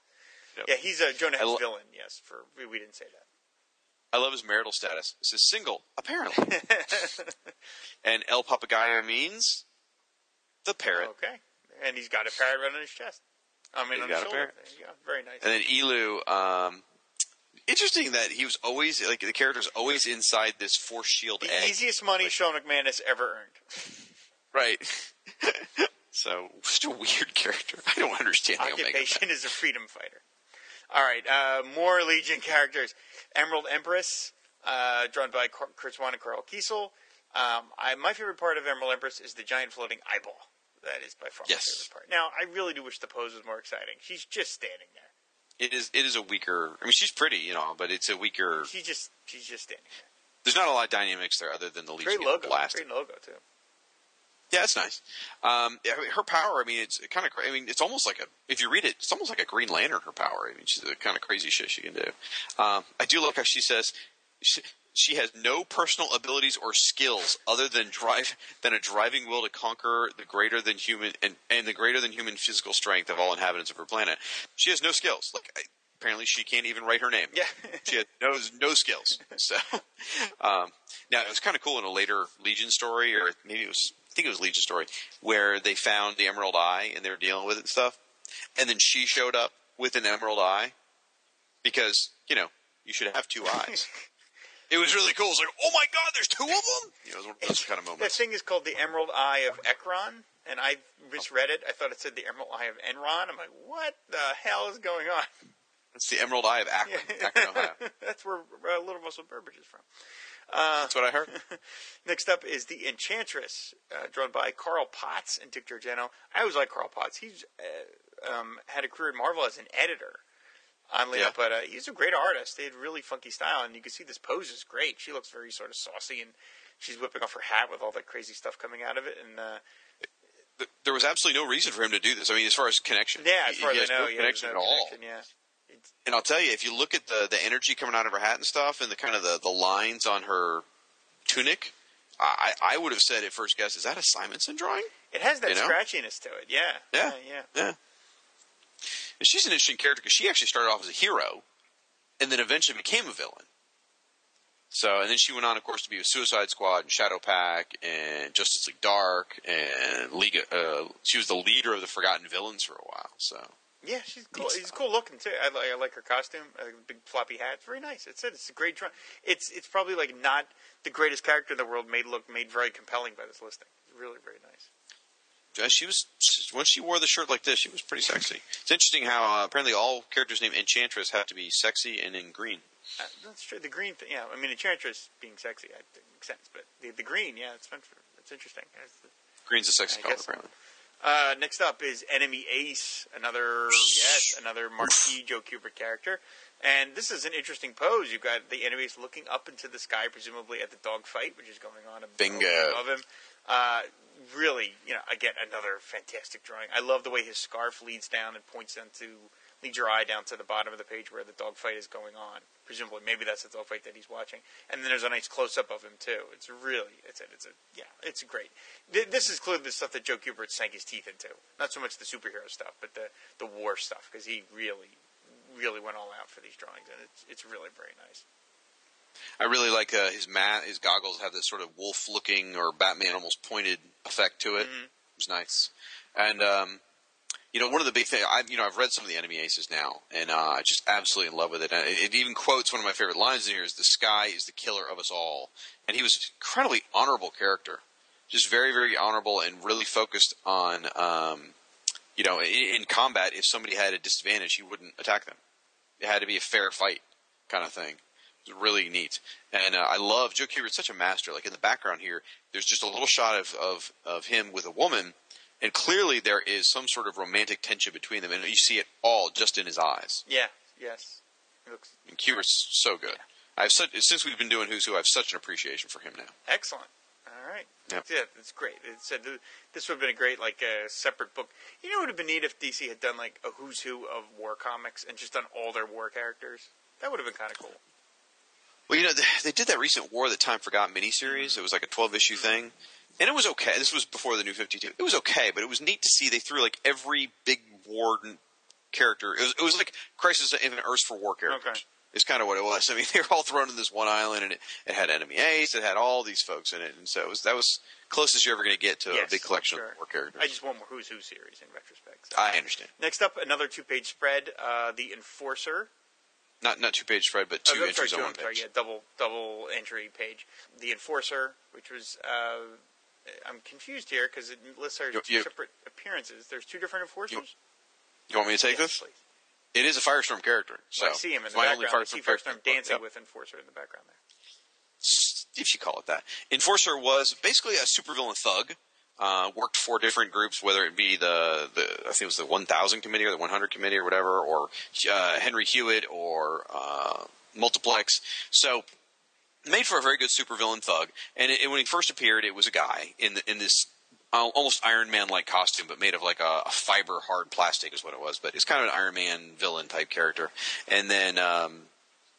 Yep. Yeah, he's a Jonah Hex lo- villain, yes. For we, we didn't say that. I love his marital status. It says single, apparently. [LAUGHS] and El Papagayo means the parrot. Okay. And he's got a parrot right on his chest. I mean, He's on his shoulder. parrot. There you go. Very nice. And then Elu, um, interesting that he was always, like, the character's always inside this force shield the egg. easiest money Shawn McManus ever earned. [LAUGHS] Right. [LAUGHS] so, such a weird character. I don't understand Occupation is a freedom fighter. All right, uh, more Legion characters. Emerald Empress, uh, drawn by Cor- Curt Swan and Karl Kesel. Um, I, my favorite part of Emerald Empress is the giant floating eyeball. That is by far Yes. my favorite part. Now, I really do wish the pose was more exciting. She's just standing there. It is, it is a weaker, I mean, she's pretty, you know, but it's a weaker, She's just she's just standing there. there's not a lot of dynamics there other than the Legion Great logo. blast. Great logo too. Yeah, it's nice. Um, I mean, her power. I mean, it's kind of. I mean, it's almost like a. If you read it, it's almost like a Green Lantern. Her power. I mean, she's the kind of crazy shit she can do. Um, I do like how she says she, she has no personal abilities or skills other than drive than a driving will to conquer the greater than human and, and the greater than human physical strength of all inhabitants of her planet. She has no skills. Like I, apparently, she can't even write her name. Yeah. [LAUGHS] she has no no skills. So [LAUGHS] um, now it was kind of cool in a later Legion story, or maybe it was I think it was Legion story, where they found the Emerald Eye and they were dealing with it and stuff, and then she showed up with an Emerald Eye because you know you should have two eyes. [LAUGHS] It was really cool. It was like, oh my god, there's two of them. You know, it was one of those kind of That thing is called the Emerald Eye of Ekron, and I misread it. I thought it said the Emerald Eye of Enron. I'm like, what the hell is going on? It's the Emerald Eye of Akron, [LAUGHS] Akron, Ohio. That's where uh, Little Russell Burbage is from. Uh, That's what I heard. [LAUGHS] Next up is the Enchantress, uh, drawn by Carl Potts and Dick Giordano. I always like Carl Potts. He's uh, um, had a career at Marvel as an editor. Oddly Yeah. enough, but uh, he's a great artist. They had really funky style, and you can see this pose is great. She looks very sort of saucy, and she's whipping off her hat with all that crazy stuff coming out of it. And uh, There was absolutely no reason for him to do this. I mean, as far as connection, yeah, as far as I know, no yeah, connection no at all. connection, Yeah, It's- And I'll tell you, if you look at the the energy coming out of her hat and stuff, and the kind of the, the lines on her tunic, I I would have said at first guess, is that a Simonson drawing? it has that You know? scratchiness to it. Yeah, Yeah. yeah. Yeah. And she's an interesting character because she actually started off as a hero, and then eventually became a villain. So, and then she went on, of course, to be with Suicide Squad and Shadowpact and Justice League Dark and League. Uh, she was the leader of the Forgotten Villains for a while. So, Yeah, she's cool. She's cool looking too. I like, I like her costume, a big floppy hat. It's very nice. It's it. It's a great drawing. It's it's probably like not the greatest character in the world, made look made very compelling by this listing. Really very nice. Uh, she was once she wore the shirt like this, she was pretty sexy. It's interesting how uh, apparently all characters named Enchantress have to be sexy and in green. Uh, that's true. The green thing, yeah. I mean, Enchantress being sexy, I think makes sense. But the the green, yeah, it's meant for. It's interesting. It's the- Green's a sexy I color, guess apparently. Uh, next up is Enemy Ace, another yes, another marquee Joe Kubert character, and this is an interesting pose. You've got the Enemy Ace looking up into the sky, presumably at the dogfight, which is going on above, Bingo. him. Uh, really, you know, again, another fantastic drawing. I love the way his scarf leads down and points down to leads your eye down to the bottom of the page where the dogfight is going on. Presumably, maybe that's the dogfight that he's watching, and then there's a nice close up of him too. It's really, it's a, it's a, yeah, it's great. Th- This is clearly the stuff that Joe Kubert sank his teeth into. Not so much the superhero stuff, but the the war stuff, because he really, really went all out for these drawings, and it's it's really very nice. I really like uh, his mat. His goggles have this sort of wolf-looking or Batman almost pointed effect to it. Mhm. It was nice, and um, you know, one of the big things. I, you know, I've read some of the Enemy Aces now, and uh, I'm just absolutely in love with it. And it, it even quotes one of my favorite lines in here: "Is the sky is the killer of us all." And he was an incredibly honorable character, just very, very honorable, and really focused on, um, you know, in, in combat. If somebody had a disadvantage, he wouldn't attack them. It had to be a fair fight, kind of thing. It was really neat, and uh, I love Joe Kubert's such a master. Like in the background here, there's just a little shot of, of of him with a woman, and clearly there is some sort of romantic tension between them, and you see it all just in his eyes. Yeah. Yes. It looks And Kubert's so good. I've such since we've been doing Who's Who, I have such an appreciation for him now. Excellent. All right. Yep. Yeah, it's great. It said this would have been a great like uh, separate book. You know, it would have been neat if DC had done like a who's who of war comics and just done all their war characters. That would have been kind of cool. Well, you know, they, they did that recent War That Time Forgot miniseries. It was like a 12 issue thing. And it was okay. This was before the new 52. It was okay, but it was neat to see they threw like every big war character. It was, it was like Crisis Infinite Earths for war characters. Okay. It's kind of what it was. I mean, [LAUGHS] they were all thrown in this one island, and it, it had Enemy Ace. It had all these folks in it, and so it was that was closest you're ever going to get to Yes, a big collection sure. of war characters. I just want more who's who series in retrospect. So. I understand. Next up, another two page spread. Uh, the Enforcer. Not not two page spread, but Oh, two sorry, entries two, on one sorry, yeah, double double entry page. The Enforcer, which was. Uh, I'm confused here because it lists our You- two you- separate appearances. There's two different enforcers. You want me to take yes, this? please. It is a Firestorm character. So I see him in the my only background. I see Firestorm Firestorm dancing Yep. with Enforcer in the background there. if you call it that. Enforcer was basically a supervillain thug. Uh, worked for different groups, whether it be the, the I think it was the 1000 committee or the 100 committee or whatever, or uh, Henry Hewitt or uh, Multiplex. So made for a very good supervillain thug. And it, when he first appeared, it was a guy in the, in this almost Iron Man like costume, but made of like a, a fiber hard plastic is what it was. But it's kind of an Iron Man villain type character. And then um,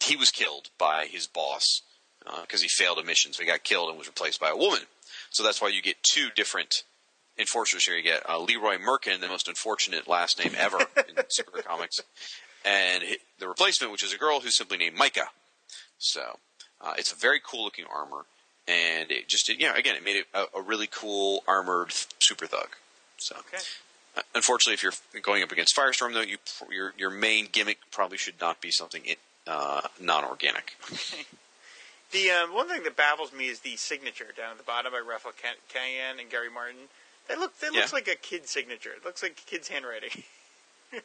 he was killed by his boss because he failed a mission, so he got killed and was replaced by a woman. So that's why you get two different enforcers here. You get uh, Leroy Merkin, the most unfortunate last name ever in [LAUGHS] superhero comics, and the replacement, which is a girl who's simply named Micah. So uh, it's a very cool looking armor, and it just you know again it made it a, a really cool armored th- super thug. So Okay. uh, unfortunately, if you're going up against Firestorm, though, you your your main gimmick probably should not be something uh, non-organic. The um, one thing that baffles me is the signature down at the bottom by Raphael Ca- Cayenne and Gary Martin. That look that looks like a kid's signature. It looks like a kid's handwriting. [LAUGHS]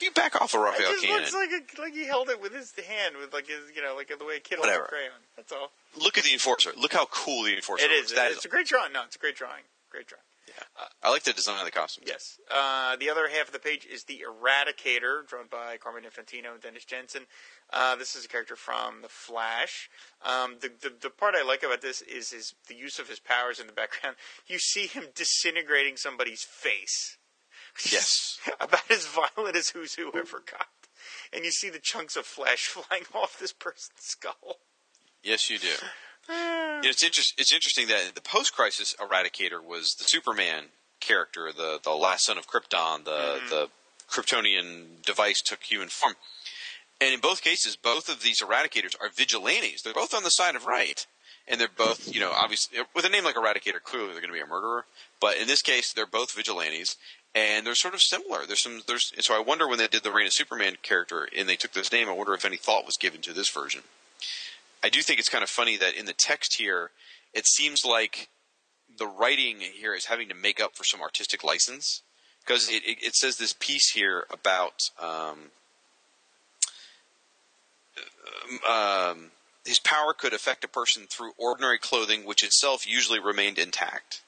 You back off it Raphael just looks like a, like he held it with his hand, with like his you know like the way a kid Whatever. holds a crayon. That's all. Look at the Enforcer. Look how cool the Enforcer It looks. is. That it's is a great drawing. No, it's a great drawing. Great drawing. I like the design of the costume. Yes. Uh, the other half of the page is the Eradicator, drawn by Carmen Infantino and Dennis Jensen. Uh, this is a character from The Flash. Um, the, the the part I like about this is his the use of his powers in the background. [LAUGHS] You see him disintegrating somebody's face. [LAUGHS] Yes. about as violent as Who's Who ever got. And you see the chunks of flesh [LAUGHS] flying off this person's skull. Yes, you do. You know, it's interest, It's interesting that the post-crisis Eradicator was the Superman character, the the last son of Krypton. The Mm-hmm. the Kryptonian device took human form, And in both cases, both of these eradicators are vigilantes. They're both on the side of right. And they're both, you know, obviously, with a name like Eradicator, clearly they're going to be a murderer. But in this case, they're both vigilantes. And they're sort of similar. There's some, there's, so I wonder when they did the Reign of Superman character and they took this name, I wonder if any thought was given to this version. I do think it's kind of funny that in the text here, it seems like the writing here is having to make up for some artistic license because it, it, it says this piece here about um, um, his power could affect a person through ordinary clothing, which itself usually remained intact.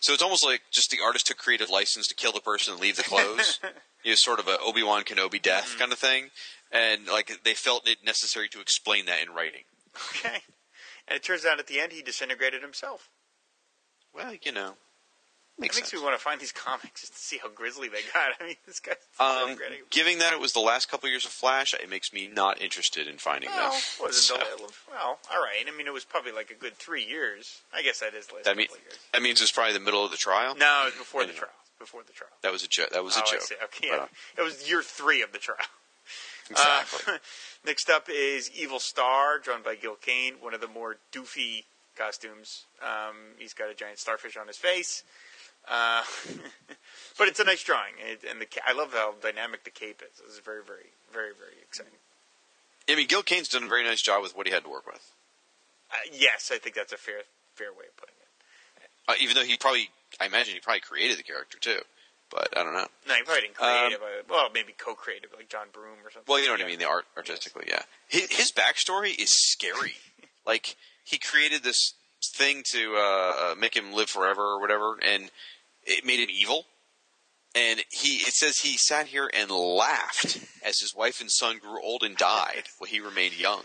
So it's almost like just the artist took creative license to kill the person and leave the clothes. [LAUGHS] you know, sort of a Obi Wan Kenobi death kind of thing, and like they felt it necessary to explain that in writing. Okay. And it turns out at the end he disintegrated himself. Well, you know, It makes makes sense. me want to find these comics just to see how grisly they got. [LAUGHS] I mean, this guy's Um, disintegrating. given that it was the last couple years of Flash, it makes me not interested in finding Well, them. wasn't So, the, well, all right. I mean, it was probably like a good three years. I guess that is the last that, mean, couple of years. that means it's probably the middle of the trial. No, it was before the trial. Before the trial. That was a joke. That was a oh, joke. Okay, But, yeah. uh, it was year three of the trial. [LAUGHS] exactly. Uh, [LAUGHS] next up is Evil Star, drawn by Gil Kane. One of the more doofy costumes. Um, he's got a giant starfish on his face. Uh, [LAUGHS] but it's a nice drawing, it, and the I love how dynamic the cape is. It's very, very, very, very exciting. I mean, Gil Kane's done a very nice job with what he had to work with. Uh, yes, I think that's a fair, fair way of putting it. Uh, even though he probably, I imagine he probably created the character too. But I don't know. No, he probably didn't create it, but, well, maybe co-creative, like John Broome or something. Um, Well, you know what I mean. The art artistically, yeah. His, his backstory is scary. [LAUGHS] like he created this thing to uh, uh, make him live forever or whatever, and it made him evil. And he, it says he sat here and laughed as his wife and son grew old and died [LAUGHS] while he remained young.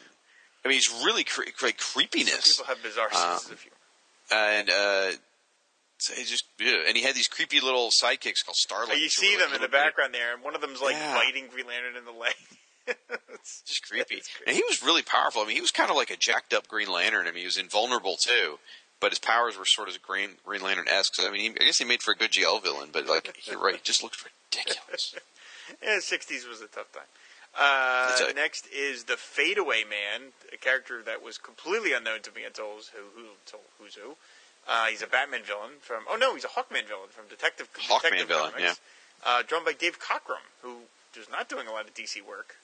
I mean, he's really cre- like creepiness. People have bizarre Uh, senses of humor. and uh, so he just yeah. and he had these creepy little sidekicks called Starlight. Oh, you see like, them in the background there, and one of them's like Yeah. biting Green Lantern in the leg. [LAUGHS] It's- just creepy. it's And he was really powerful. I mean, he was kind of like a jacked up Green Lantern. I mean, he was invulnerable too, but his powers were sort of Green Green Lantern esque. I mean, he, I guess he made for a good GL villain, but like you're right, he just looked ridiculous. [LAUGHS] Yeah, sixties was a tough time. Uh, next is the Fadeaway Man, a character that was completely unknown to me until who who until who's who. Uh, he's a Batman villain from. Oh no, he's a Hawkman villain from Detective Hawkman Detective villain, Comics, Uh, drawn by Dave Cockrum, who is not doing a lot of DC work.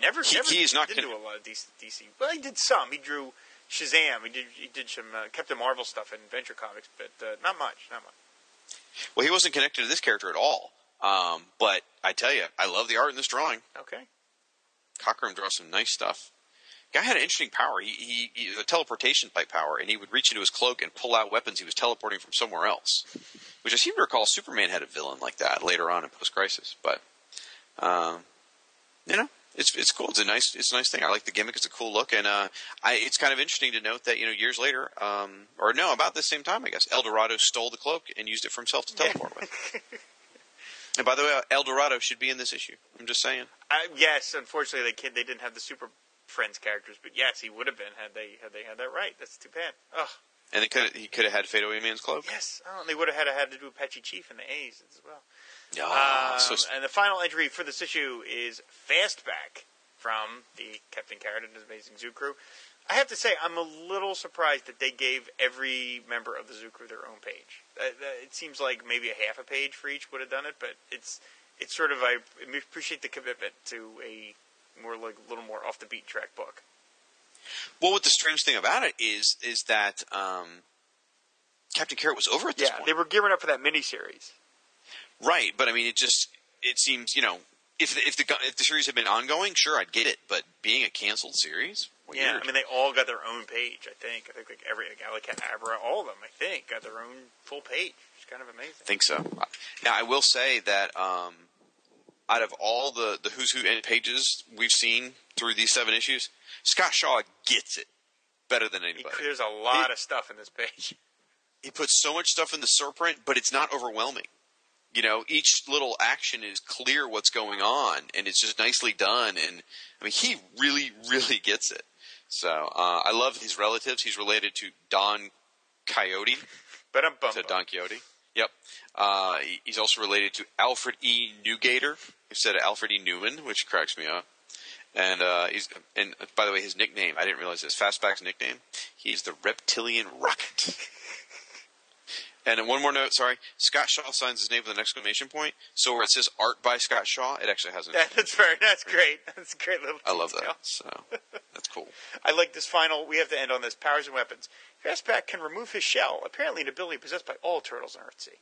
Never, He- never he is not did gonna- do a lot of DC, DC. Well, he did some. He drew Shazam. He did he did some uh, Captain Marvel stuff in Adventure Comics, but uh, not much. Not much. Well, he wasn't connected to this character at all. Um, but I tell you, I love the art in this drawing. Okay. Cockrum draws some nice stuff. Guy had an interesting power. He, he, he a teleportation type power, and he would reach into his cloak and pull out weapons he was teleporting from somewhere else. Which I seem to recall Superman had a villain like that later on in Post Crisis. But um, you know, it's it's cool. It's a nice it's a nice thing. I like the gimmick. It's a cool look, and uh, I, it's kind of interesting to note that you know years later, um, or no, about the same time, I guess, El Dorado stole the cloak and used it for himself to teleport with. [LAUGHS] And by the way, El Dorado should be in this issue. I'm just saying. Uh, yes, unfortunately, they kid they didn't have the Super Friends characters, but yes, he would have been had they had they had that right. That's too bad. Ugh. And they could he could have had Fadeaway Man's cloak. Yes, oh, and they would have had had to do Apache Chief and the A's as well. Ah, Um, so and the final entry for this issue is Fastback from the Captain Carrot and His Amazing Zoo Crew. I have to say, I'm a little surprised that they gave every member of the Zoo Crew their own page. Uh, uh, it seems like maybe a half a page for each would have done it, but it's it's sort of I appreciate the commitment to a more like a little more off the beat track book. well, what the strange thing about it is is that um, Captain Carrot was over at this Yeah, point, they were gearing up for that miniseries. right? But I mean, it just it seems you know if the, if the if the series had been ongoing, sure, I'd get it. But being a canceled series, Yeah. I mean they all got their own page. I think. I think like every like Alicat Abra, all of them. I think got their own full page. It's kind of amazing. I think so. Now, I will say that um, out of all the the Who's Who end pages we've seen through these seven issues, Scott Shaw gets it better than He, anybody. there's a lot of stuff in this page. [LAUGHS] he puts so much stuff in the surprint, but it's not overwhelming. You know, each little action is clear what's going on, and it's just nicely done. And I mean, he really, really gets it. So uh, I love his relatives. He's related to Don Coyote, But I'm bummed. to Don Quixote. Yep. Uh, he's also related to Alfred E. Newgater instead of Alfred E. Newman, which cracks me up. And uh, he's and by the way, his nickname I didn't realize this. Fastback's nickname. He's the Reptilian Rocket. [LAUGHS] and then one more note. Sorry, Scott Shaw signs his name with an exclamation point. So where it says "Art by Scott Shaw," it actually has an. That, that's very. That's great. That's a great little. I love detail. that. So that's cool. [LAUGHS] I like this final. We have to end on this. Powers and weapons. Fastback can remove his shell. Apparently, an ability possessed by all turtles on Earth C.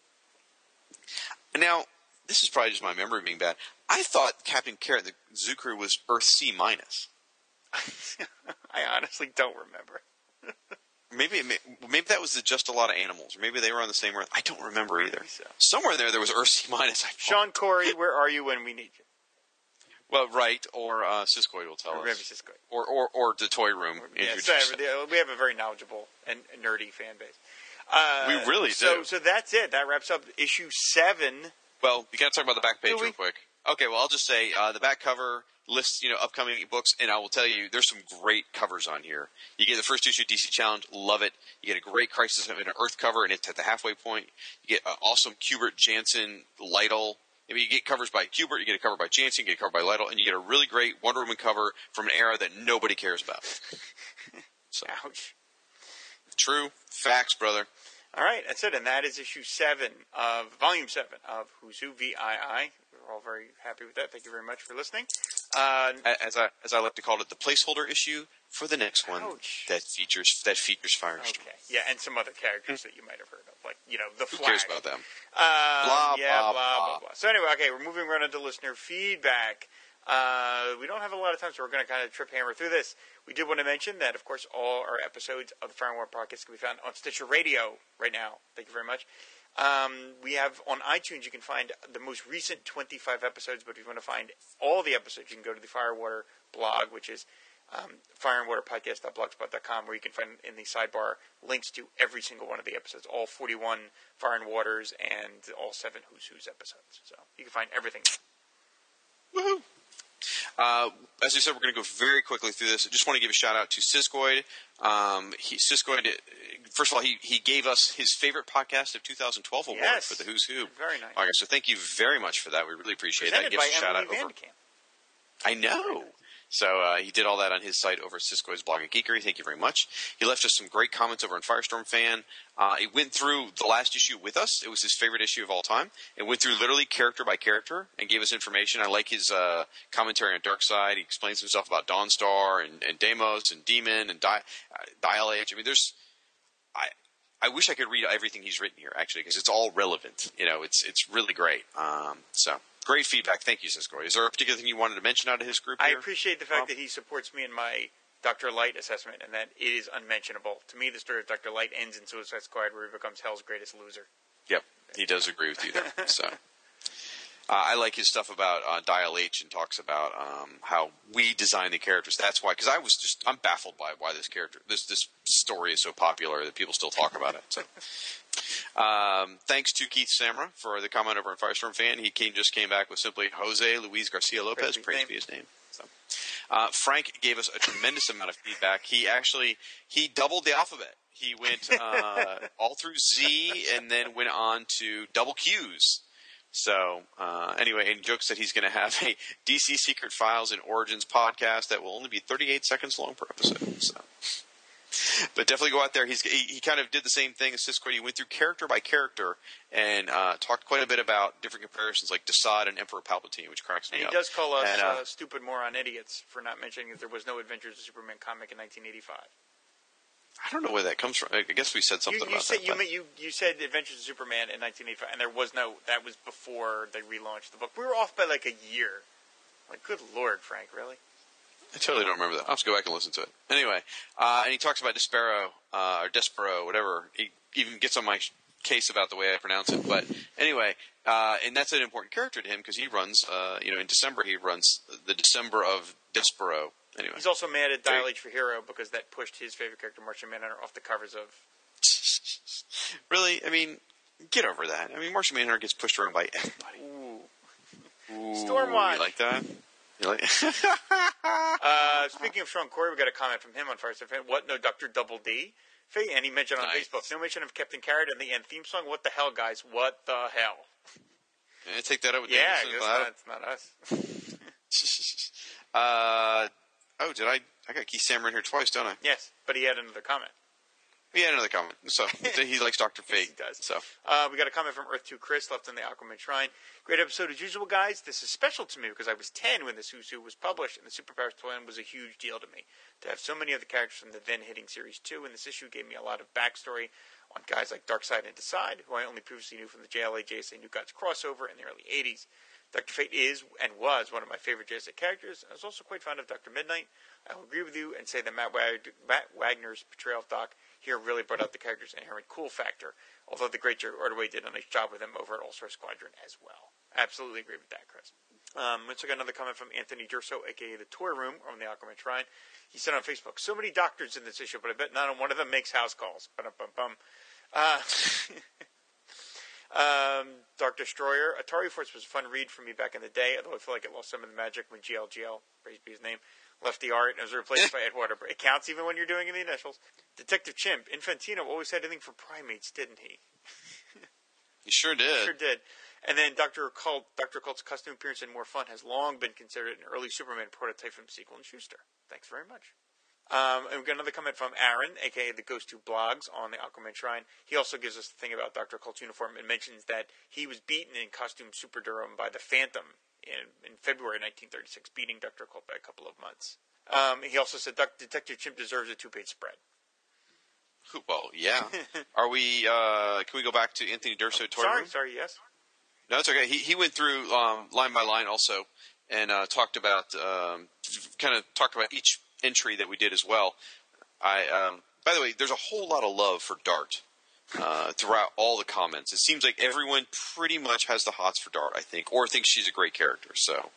Now, this is probably just my memory being bad. I thought Captain Carrot, the Zoo Crew, was Earth C minus. [LAUGHS] I honestly don't remember. [LAUGHS] Maybe, may- maybe that was just a lot of animals, or maybe they were on the same Earth. I don't remember either. so. Somewhere there, there was Earth C minus. Sean Corey, where are you when we need you? Well, right, or uh, Siskoid will tell Or us, or, or or the toy room. Yeah, so we have a very knowledgeable and nerdy fan base. Uh, We really so, do. So that's it. That wraps up issue seven. Well, you got to talk about the back page real quick. Okay, well, I'll just say uh, the back cover lists, you know, upcoming books, and I will tell you, there's some great covers on here. You get the first issue of DC Challenge, love it. You get a great Crisis of an Earth cover, and it's at the halfway point. You get an awesome Kubert Janson Lytle. I mean, you get covers by Kubert, you get a cover by Janson, you get a cover by Lytle, and you get a really great Wonder Woman cover from an era that nobody cares about. [LAUGHS] So, Ouch. true facts, brother. All right, that's it, and that is issue seven of volume seven of Who's Who VII. We're all very happy with that. Thank you very much for listening. Uh, As I as I like to call it, the placeholder issue for the next one Ouch. that features that features Firestorm. okay, yeah, and some other characters that you might have heard of, like you know the Who flag. cares about them? Uh, Blah, yeah, blah, blah, blah, blah. blah. So anyway, okay, we're moving right into listener feedback. Uh, we don't have a lot of time, so we're going to kind of trip hammer through this. We did want to mention that, of course, all our episodes of the Fire and Water podcast can be found on Stitcher Radio right now. Thank you very much. Um, we have on iTunes, you can find the most recent 25 episodes, but if you want to find all the episodes, you can go to the Firewater blog, which is um, fireandwaterpodcast.blogspot.com, where you can find in the sidebar links to every single one of the episodes, all 41 Fire and Waters and all seven Who's Who's episodes. So you can find everything. Woohoo! Uh, as I said, we're going to go very quickly through this. I just want to give a shout out to Siskoid. Um, he, Siskoid, first of all, he, he gave us his favorite podcast of 2012 award Yes. for the Who's Who. Very nice. Okay, so thank you very much for that. We really appreciate that. Presented Give us by a shout Emily out over. I know. So uh, he did all that on his site over at Siskoid's Blog and Geekery. Thank you very much. He left us some great comments over on Firestorm Fan. Uh, he went through the last issue with us. It was his favorite issue of all time. It went through literally character by character and gave us information. I like his uh, commentary on Darkseid. He explains himself about Dawnstar and, and Deimos and Demon and Di- uh, Dial H. I mean, there's I I wish I could read everything he's written here actually because it's all relevant. You know, it's it's really great. Um, so great feedback. Thank you, Siskoid. Is there a particular thing you wanted to mention out of his group? I appreciate the fact Rob? that he supports me in my Dr. Light assessment and that it is unmentionable. To me, the story of Dr. Light ends in Suicide Squad where he becomes Hell's greatest loser. Yep, he does agree with you there. [LAUGHS] so. Uh, I like his stuff about uh, Dial H and talks about um, how we design the characters. That's why, because I was just I'm baffled by why this character, this this story is so popular that people still talk about it. So, um, thanks to Keith Samra for the comment over on Firestorm Fan. He came just came back with simply Jose Luis Garcia Lopez. Praise be his Praise name. be his name. So, uh, Frank gave us a tremendous [LAUGHS] amount of feedback. He actually he doubled the alphabet. He went uh, all through Z and then went on to double Q's. So uh, anyway, and jokes that he's going to have [LAUGHS] a DC Secret Files and Origins podcast that will only be 38 seconds long per episode. So. But definitely go out there. He's he, he kind of did the same thing as Siskoid. He went through character by character and uh, talked quite a bit about different comparisons, like Desaad and Emperor Palpatine, which cracks me up. And he up. does call us And, uh, uh, stupid moron idiots for not mentioning that there was no Adventures of Superman comic in 1985. I don't know where that comes from. I guess we said something You, you about said that. you, but- you you said Adventures of Superman in 1985, and there was no. That was before they relaunched the book. We were off by like a year. Like, good lord, Frank, really? I totally don't remember that. I'll have to go back and listen to it. Anyway, uh, and he talks about Despero, uh, or Despero, whatever. He even gets on my case about the way I pronounce it. But anyway, uh, and that's an important character to him because he runs, uh, you know, in December he runs the December of Despero. Anyway, He's also mad at Dial H for Hero because that pushed his favorite character, Martian Manhunter, off the covers of. [LAUGHS] really, I mean, get over that. I mean, Martian Manhunter gets pushed around by everybody. Ooh. Ooh, Stormwatch. You like that? You like? [LAUGHS] Uh, [LAUGHS] speaking of Sean Corey, we got a comment from him on Firestorm Fan. What? No, Doctor Double D. And he mentioned on Nice. Facebook, no mention of Captain Carrot in the end theme song. What the hell, guys? What the hell? Yeah, take that out with Yeah, Danielson I Cloud. guess that's not us. Uh, oh, did I? I got Keith Samra in here twice, don't I? Yes, but he had another comment. He had another comment. So [LAUGHS] he likes Doctor Fate. he does. So Uh, we got a comment from Earth 2 Chris left in the Aquaman Shrine. Great episode as usual, guys. This is special to me because I was 10 when this Who's Who was published, and the Superpowers Twin was a huge deal to me. To have so many of the characters from the then hitting Series 2 in this issue gave me a lot of backstory on guys like Darkseid and Desaad, who I only previously knew from the JLA JSA New Gods crossover in the early 80s. Dr. Fate is and was one of my favorite JSA characters. I was also quite fond of Dr. Midnight. I will agree with you and say that Matt, Wag- Matt Wagner's portrayal of Doc here really brought out the character's inherent cool factor, although the great Joe Ordway did a nice job with him over at All Star Squadron as well. Absolutely agree with that, Chris. Um, let's got another comment from Anthony Durso, aka the Toy Room, on the Aquaman Shrine. He said on Facebook, "So many doctors in this issue, but I bet not one of them makes house calls." Uh, [LAUGHS] um, Dark Destroyer, Atari Force was a fun read for me back in the day, although I feel like it lost some of the magic when GLGL, praise be his name, left the art and was replaced by Edgewater. But it counts even when you're doing the initials. Detective Chimp, Infantino always had anything for primates, didn't he? [LAUGHS] he sure did. Sure did. And then Dr. Occult, Dr. Occult's costume appearance in More Fun has long been considered an early Superman prototype from Siegel and Shuster. Thanks very much. Um, and we've got another comment from Aaron, aka the Ghost Two Blogs on the Aquaman Shrine. He also gives us the thing about Dr. Occult's uniform and mentions that he was beaten in costume Super Durham by the Phantom in, in February 1936, beating Dr. Cult by a couple of months. Um, he also said Detective Chimp deserves a two-page spread. Well, yeah. [LAUGHS] Are we? Uh, can we go back to Anthony Durso? Toy sorry, Room? sorry, yes. No, it's okay. He he went through um, line by line also, and uh, talked about um, kind of talked about each entry that we did as well. I um, by the way, there's a whole lot of love for Dart uh, throughout all the comments. It seems like everyone pretty much has the hots for Dart, I think, or thinks she's a great character. So.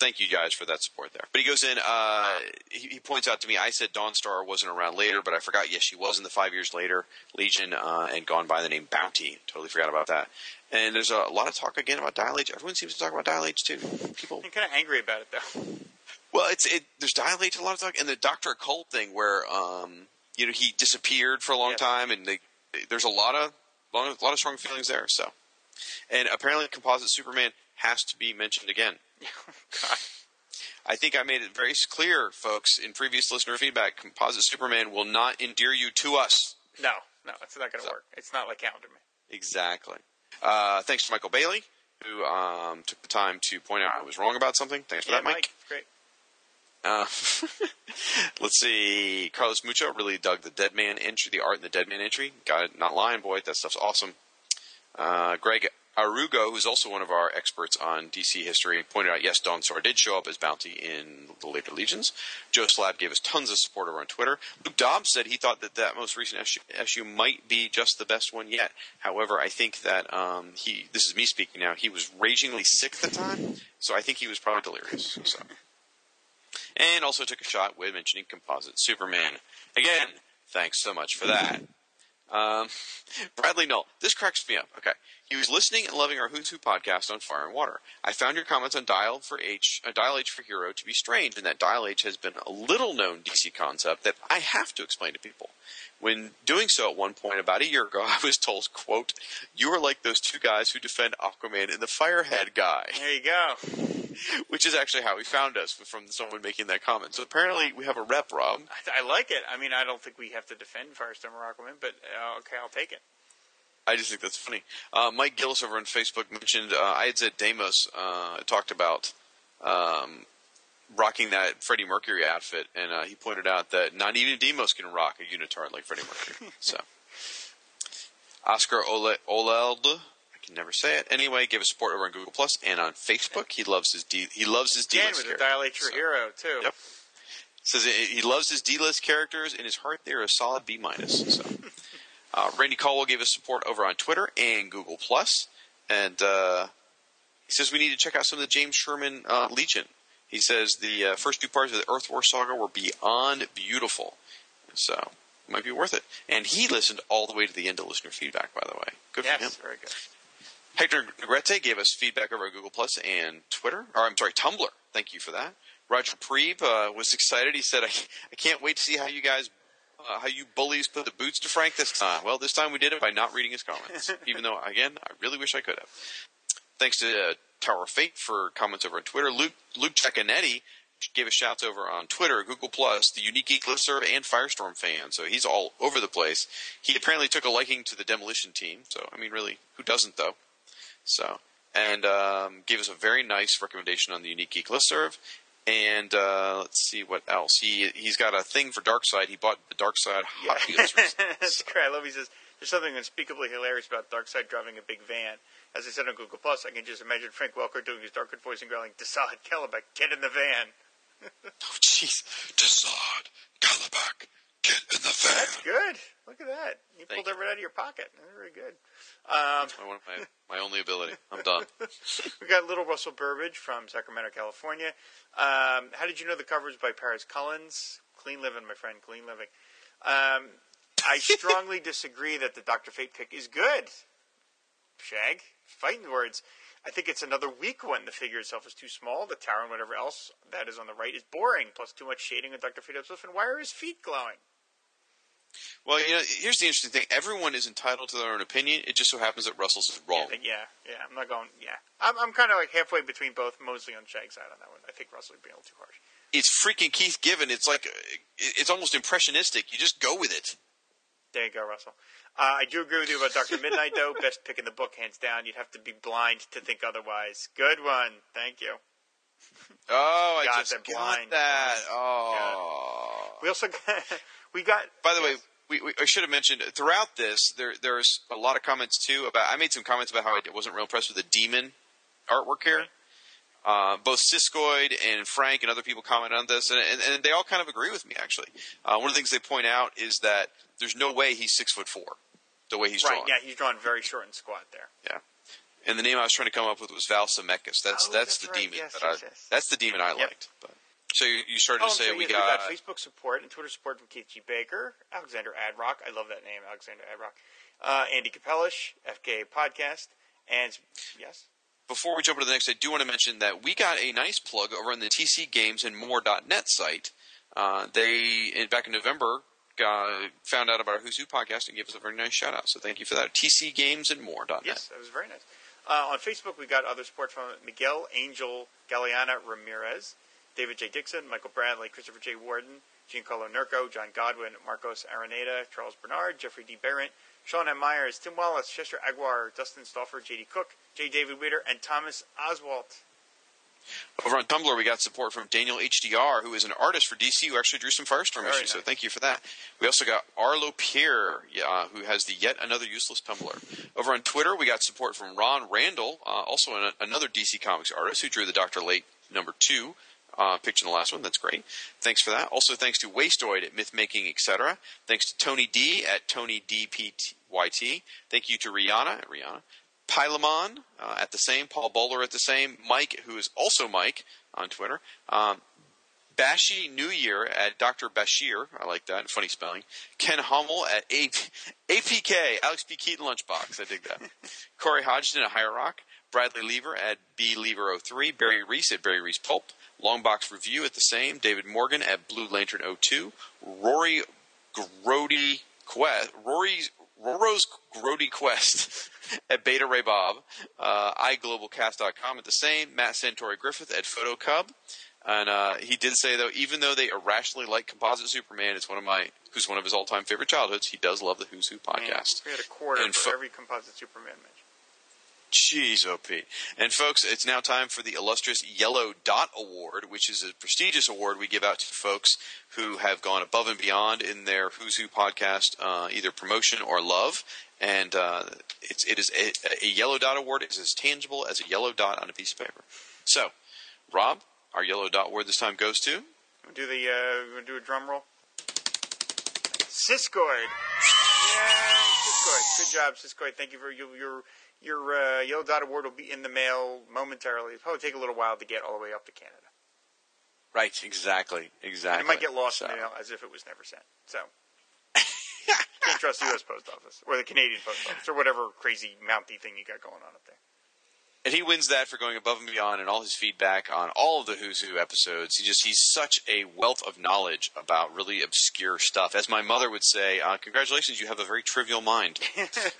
Thank you guys for that support there. But he goes in. Uh, he, he points out to me. I said Dawnstar wasn't around later, but I forgot. Yes, she was in the five years later Legion uh, and gone by the name Bounty. Totally forgot about that. And there's a lot of talk again about Dial H. Everyone seems to talk about Dial H too. People. I'm kind of angry about it, though. Well, it's it. There's H a lot of talk, and the Doctor Occult thing where um you know he disappeared for a long Yeah. time, and they, there's a lot of of, lot of strong feelings there. So, and apparently, Composite Superman has to be mentioned again. [LAUGHS] God. I think I made it very clear, folks, in previous listener feedback. Composite Superman will not endear you to us. No, no, it's not going to So- work. It's not like Calendar Man. Exactly. Uh, thanks to Michael Bailey, who um, took the time to point out I was wrong about something. Thanks for Yeah, that, Mike. Great. Uh, [LAUGHS] let's see. Carlos Mucho really dug the Dead Man entry, the art in the Dead Man entry. Got it. Not lying, boy. That stuff's awesome. Uh, Greg Arugo, who's also one of our experts on DC history, pointed out yes, Dawnstar did show up as Bounty in the later Legions. Joe Slab gave us tons of support over on Twitter. Luke Dobbs said he thought that that most recent issue, issue might be just the best one yet. However, I think that um, he, this is me speaking now, he was ragingly sick at the time, so I think he was probably delirious. So and also took a shot with mentioning Composite Superman. Again, thanks so much for that. Um, [LAUGHS] Bradley Null, this cracks me up. Okay, he was listening and loving our Who's Who podcast on Fire and Water. I found your comments on Dial for H, uh, Dial H for Hero to be strange, and that Dial H has been a little known DC concept that I have to explain to people. When doing so at one point about a year ago, [LAUGHS] I was told, "quote You are like those two guys who defend Aquaman and the Firehead guy." There you go. [LAUGHS] which is actually how he found us from someone making that comment. So apparently we have a rep, Rob. I, I like it. I mean, I don't think we have to defend Firestorm or Aquaman, but uh, okay, I'll take it. I just think that's funny. Uh, Mike Gillis over on Facebook mentioned uh, I had said Damos uh, talked about um, rocking that Freddie Mercury outfit, and uh, he pointed out that not even Demos can rock a unitard like Freddie Mercury. [LAUGHS] so Oscar Ole- Oleld. I can never say it. Anyway, give us support over on Google Plus and on Facebook. He loves his D. He loves his D Again, with character. Dial H for So- Hero, too. Yep. Says he he loves his D-list characters. In his heart, they're a solid B minus. So, [LAUGHS] uh, Randy Caldwell gave us support over on Twitter and Google Plus, and uh, he says we need to check out some of the James Sherman uh, Legion. He says the uh, first two parts of the Earth War saga were beyond beautiful, so it might be worth it. And he listened all the way to the end to listener feedback. By the way, good for him. Yes, very good. Hector Negrete gave us feedback over Google Plus and Twitter, or I'm sorry, Tumblr. Thank you for that. Roger Preeb uh, was excited. He said, I, "I can't wait to see how you guys, uh, how you bullies put the boots to Frank this time." Well, this time we did it by not reading his comments, [LAUGHS] even though, again, I really wish I could have. Thanks to uh, Tower of Fate for comments over on Twitter. Luke Luke Giaconetti gave us shouts over on Twitter, Google Plus, the Unique Geek listserv, and Firestorm fan. So he's all over the place. He apparently took a liking to the demolition team. So I mean, really, who doesn't though? So and um, gave us a very nice recommendation on the Unique Geek listserv. And uh, let's see what else. He he's got a thing for Darkseid. He bought the Darkseid Hot Wheels. [LAUGHS] That's great. I love. He says there's something unspeakably hilarious about Darkseid driving a big van. As I said on Google Plus, I can just imagine Frank Welker doing his Darkwood voice and growling, "Desaad, Kalibak, get in the van." [LAUGHS] oh, jeez, Desaad, Kalibak, get in the van. That's good. Look at that. You Thank pulled you. it right out of your pocket. Very good. Um, That's my, one of my, my only ability. I'm done. [LAUGHS] we got Little Russell Burbage from Sacramento, California. Um, how did you know the cover was by Paris Cullins? Clean living, my friend. Clean living. Um, I [LAUGHS] strongly disagree that the Doctor Fate pick is good. Shag, fighting words. I think it's another weak one. The figure itself is too small. The tower and whatever else that is on the right is boring. Plus, too much shading on Doctor Fate himself. And why are his feet glowing? Well, you know, here's the interesting thing. Everyone is entitled to their own opinion. It just so happens that Russell's is wrong. Yeah, yeah. I'm not going. Yeah, I'm, I'm kind of like halfway between both, mostly on Shag's side on that one. I think Russell would be a little too harsh. It's freaking Keith Giffen. It's like, it's almost impressionistic. You just go with it. There you go, Russell. Uh, I do agree with you about Doctor Midnight, though. [LAUGHS] Best pick in the book, hands down. You'd have to be blind to think otherwise. Good one. Thank you. Oh, I Got just that got blind. that. Oh. We also got, [LAUGHS] we got. By the way, we, we, I should have mentioned throughout this, there there's a lot of comments too about. I made some comments about how I wasn't real impressed with the demon artwork here. Uh, both Siskoid and Frank and other people comment on this, and, and, and they all kind of agree with me. Actually, uh, one of the things they point out is that there's no way he's six foot four, the way he's right, drawn. yeah, he's drawn very short and squat there. Yeah. And the name I was trying to come up with was Val Semeiks. That's Oh, that's, that's the right. demon. Yes, that yes, I, yes. That's the demon I Yep. liked. But, so you, started Oh, to say we yes, got. Facebook support and Twitter support from Keith G. Baker, Alexander Adrock. I love that name, Alexander Adrock. Uh, Andy Capellish, FKA Podcast, and yes, before we jump into the next, I do want to mention that we got a nice plug over on the TC Games and More.net site. Uh, they in, back in November got, found out about our Who's Who podcast and gave us a very nice shout out. So thank you for that. TC Games and More.net. Yes, that was very nice. Uh, on Facebook, we got other support from Miguel Angel Galeana Ramirez, David J. Dixon, Michael Bradley, Christopher J. Warden, Giancarlo Nurko, John Godwin, Marcos Araneda, Charles Bernard, Jeffrey D. Barrett, Sean M. Myers, Tim Wallace, Chester Aguar, Dustin Stauffer, J.D. Cook, J. David Witter, and Thomas Oswald. Over on Tumblr, we got support from Daniel HDR, who is an artist for DC who actually drew some Firestorm Very issues. So thank you for that. We also got Arlo Pierre, uh, who has the Yet Another Useless Tumblr. Over on Twitter, we got support from Ron Randall, uh, also an, another DC Comics artist who drew the Doctor Late number two. Uh, picture in the last one. That's great. Thanks for that. Also, thanks to Wastoid at Mythmaking, etc. Thanks to Tony D at Tony DPYT. Thank you to Rihanna at Rihanna. Pylamon uh, at the same, Paul Bowler at the same, Mike, who is also Mike on Twitter, um, Bashi New Year at Dr. Bashir, I like that, funny spelling, Ken Hummel at A- APK, Alex B. Keaton Lunchbox, I dig that, [LAUGHS] Corey Hodgson at Higher Rock, Bradley Lever at B Lever 03, Barry Reese at Barry Reese Pulp, Longbox Review at the same, David Morgan at Blue Lantern 02, Rory Grody Quest, Rory's Roro's Grody Quest [LAUGHS] at Beta Ray Bob, uh, iGlobalCast.com at the same, Matt Santori Griffith at PhotoCub. And uh, he did say though, even though they irrationally like Composite Superman, it's one of my who's one of his all time favorite childhoods. He does love the Who's Who podcast. We had a quarter And for fo- every composite Superman mention. Jeez, Pete. And folks, it's now time for the illustrious Yellow Dot Award, which is a prestigious award we give out to folks who have gone above and beyond in their Who's Who podcast, uh, either promotion or love. And uh, it's it is a, a Yellow Dot Award It's as tangible as a yellow dot on a piece of paper. So, Rob, our Yellow Dot Award this time goes to. We'll do the uh, we're gonna do a drum roll. Siskoid. [LAUGHS] Yeah, Siskoid. Good job, Siskoid. Thank you for your your your uh, Yellow Dot Award will be in the mail momentarily. It'll probably take a little while to get all the way up to Canada. Right, exactly, And exactly. it might get lost So- in the mail as if it was never sent. So [LAUGHS] can't trust the U.S. Post Office or the Canadian Post Office or whatever crazy mounty thing you got going on up there. and he wins that for going above and beyond and all his feedback on all of the Who's Who episodes. He just he's such a wealth of knowledge about really obscure stuff. As my mother would say, uh, "Congratulations, you have a very trivial mind." [LAUGHS]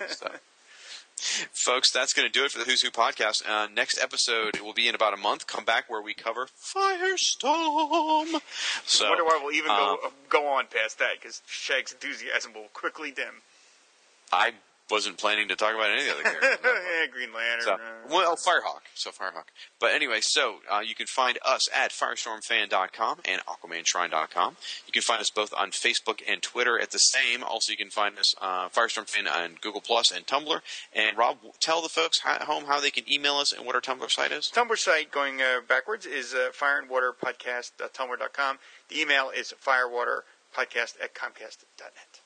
So, Folks, that's going to do it for the Who's Who podcast. Uh, next episode will be in about a month. Come back where we cover Firestorm. So, I wonder why we'll even go um, go on past that because Shag's enthusiasm will quickly dim. I wasn't planning to talk about any of the other characters. [LAUGHS] yeah, Green Lantern. So, uh, well, Firehawk. So Firehawk. But anyway, so uh, you can find us at firestormfan.com and aquamanshrine.com. You can find us both on Facebook and Twitter at the same. Also, you can find us uh, Firestorm Fan on Google Plus and Tumblr. And Rob, tell the folks at home how they can email us and what our Tumblr site is. Tumblr site going uh, backwards is uh, fireandwaterpodcast.tumblr.com. The email is firewaterpodcast at comcast.net.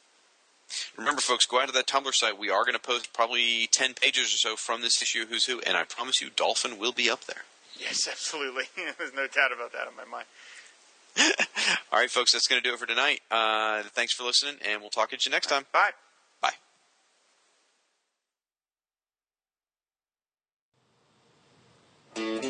Remember, folks, go out to that Tumblr site. We are going to post probably 10 pages or so from this issue Who's Who, and I promise you, Dolphin will be up there. Yes, [LAUGHS] absolutely. [LAUGHS] There's no doubt about that in my mind. [LAUGHS] All right, folks, that's going to do it for tonight. Uh, thanks for listening, and we'll talk to you next time. Bye. Bye.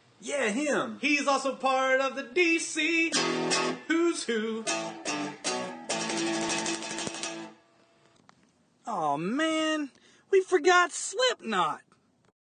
Yeah, him. He's also part of the DC Who's Who. Oh man, we forgot Slipknot.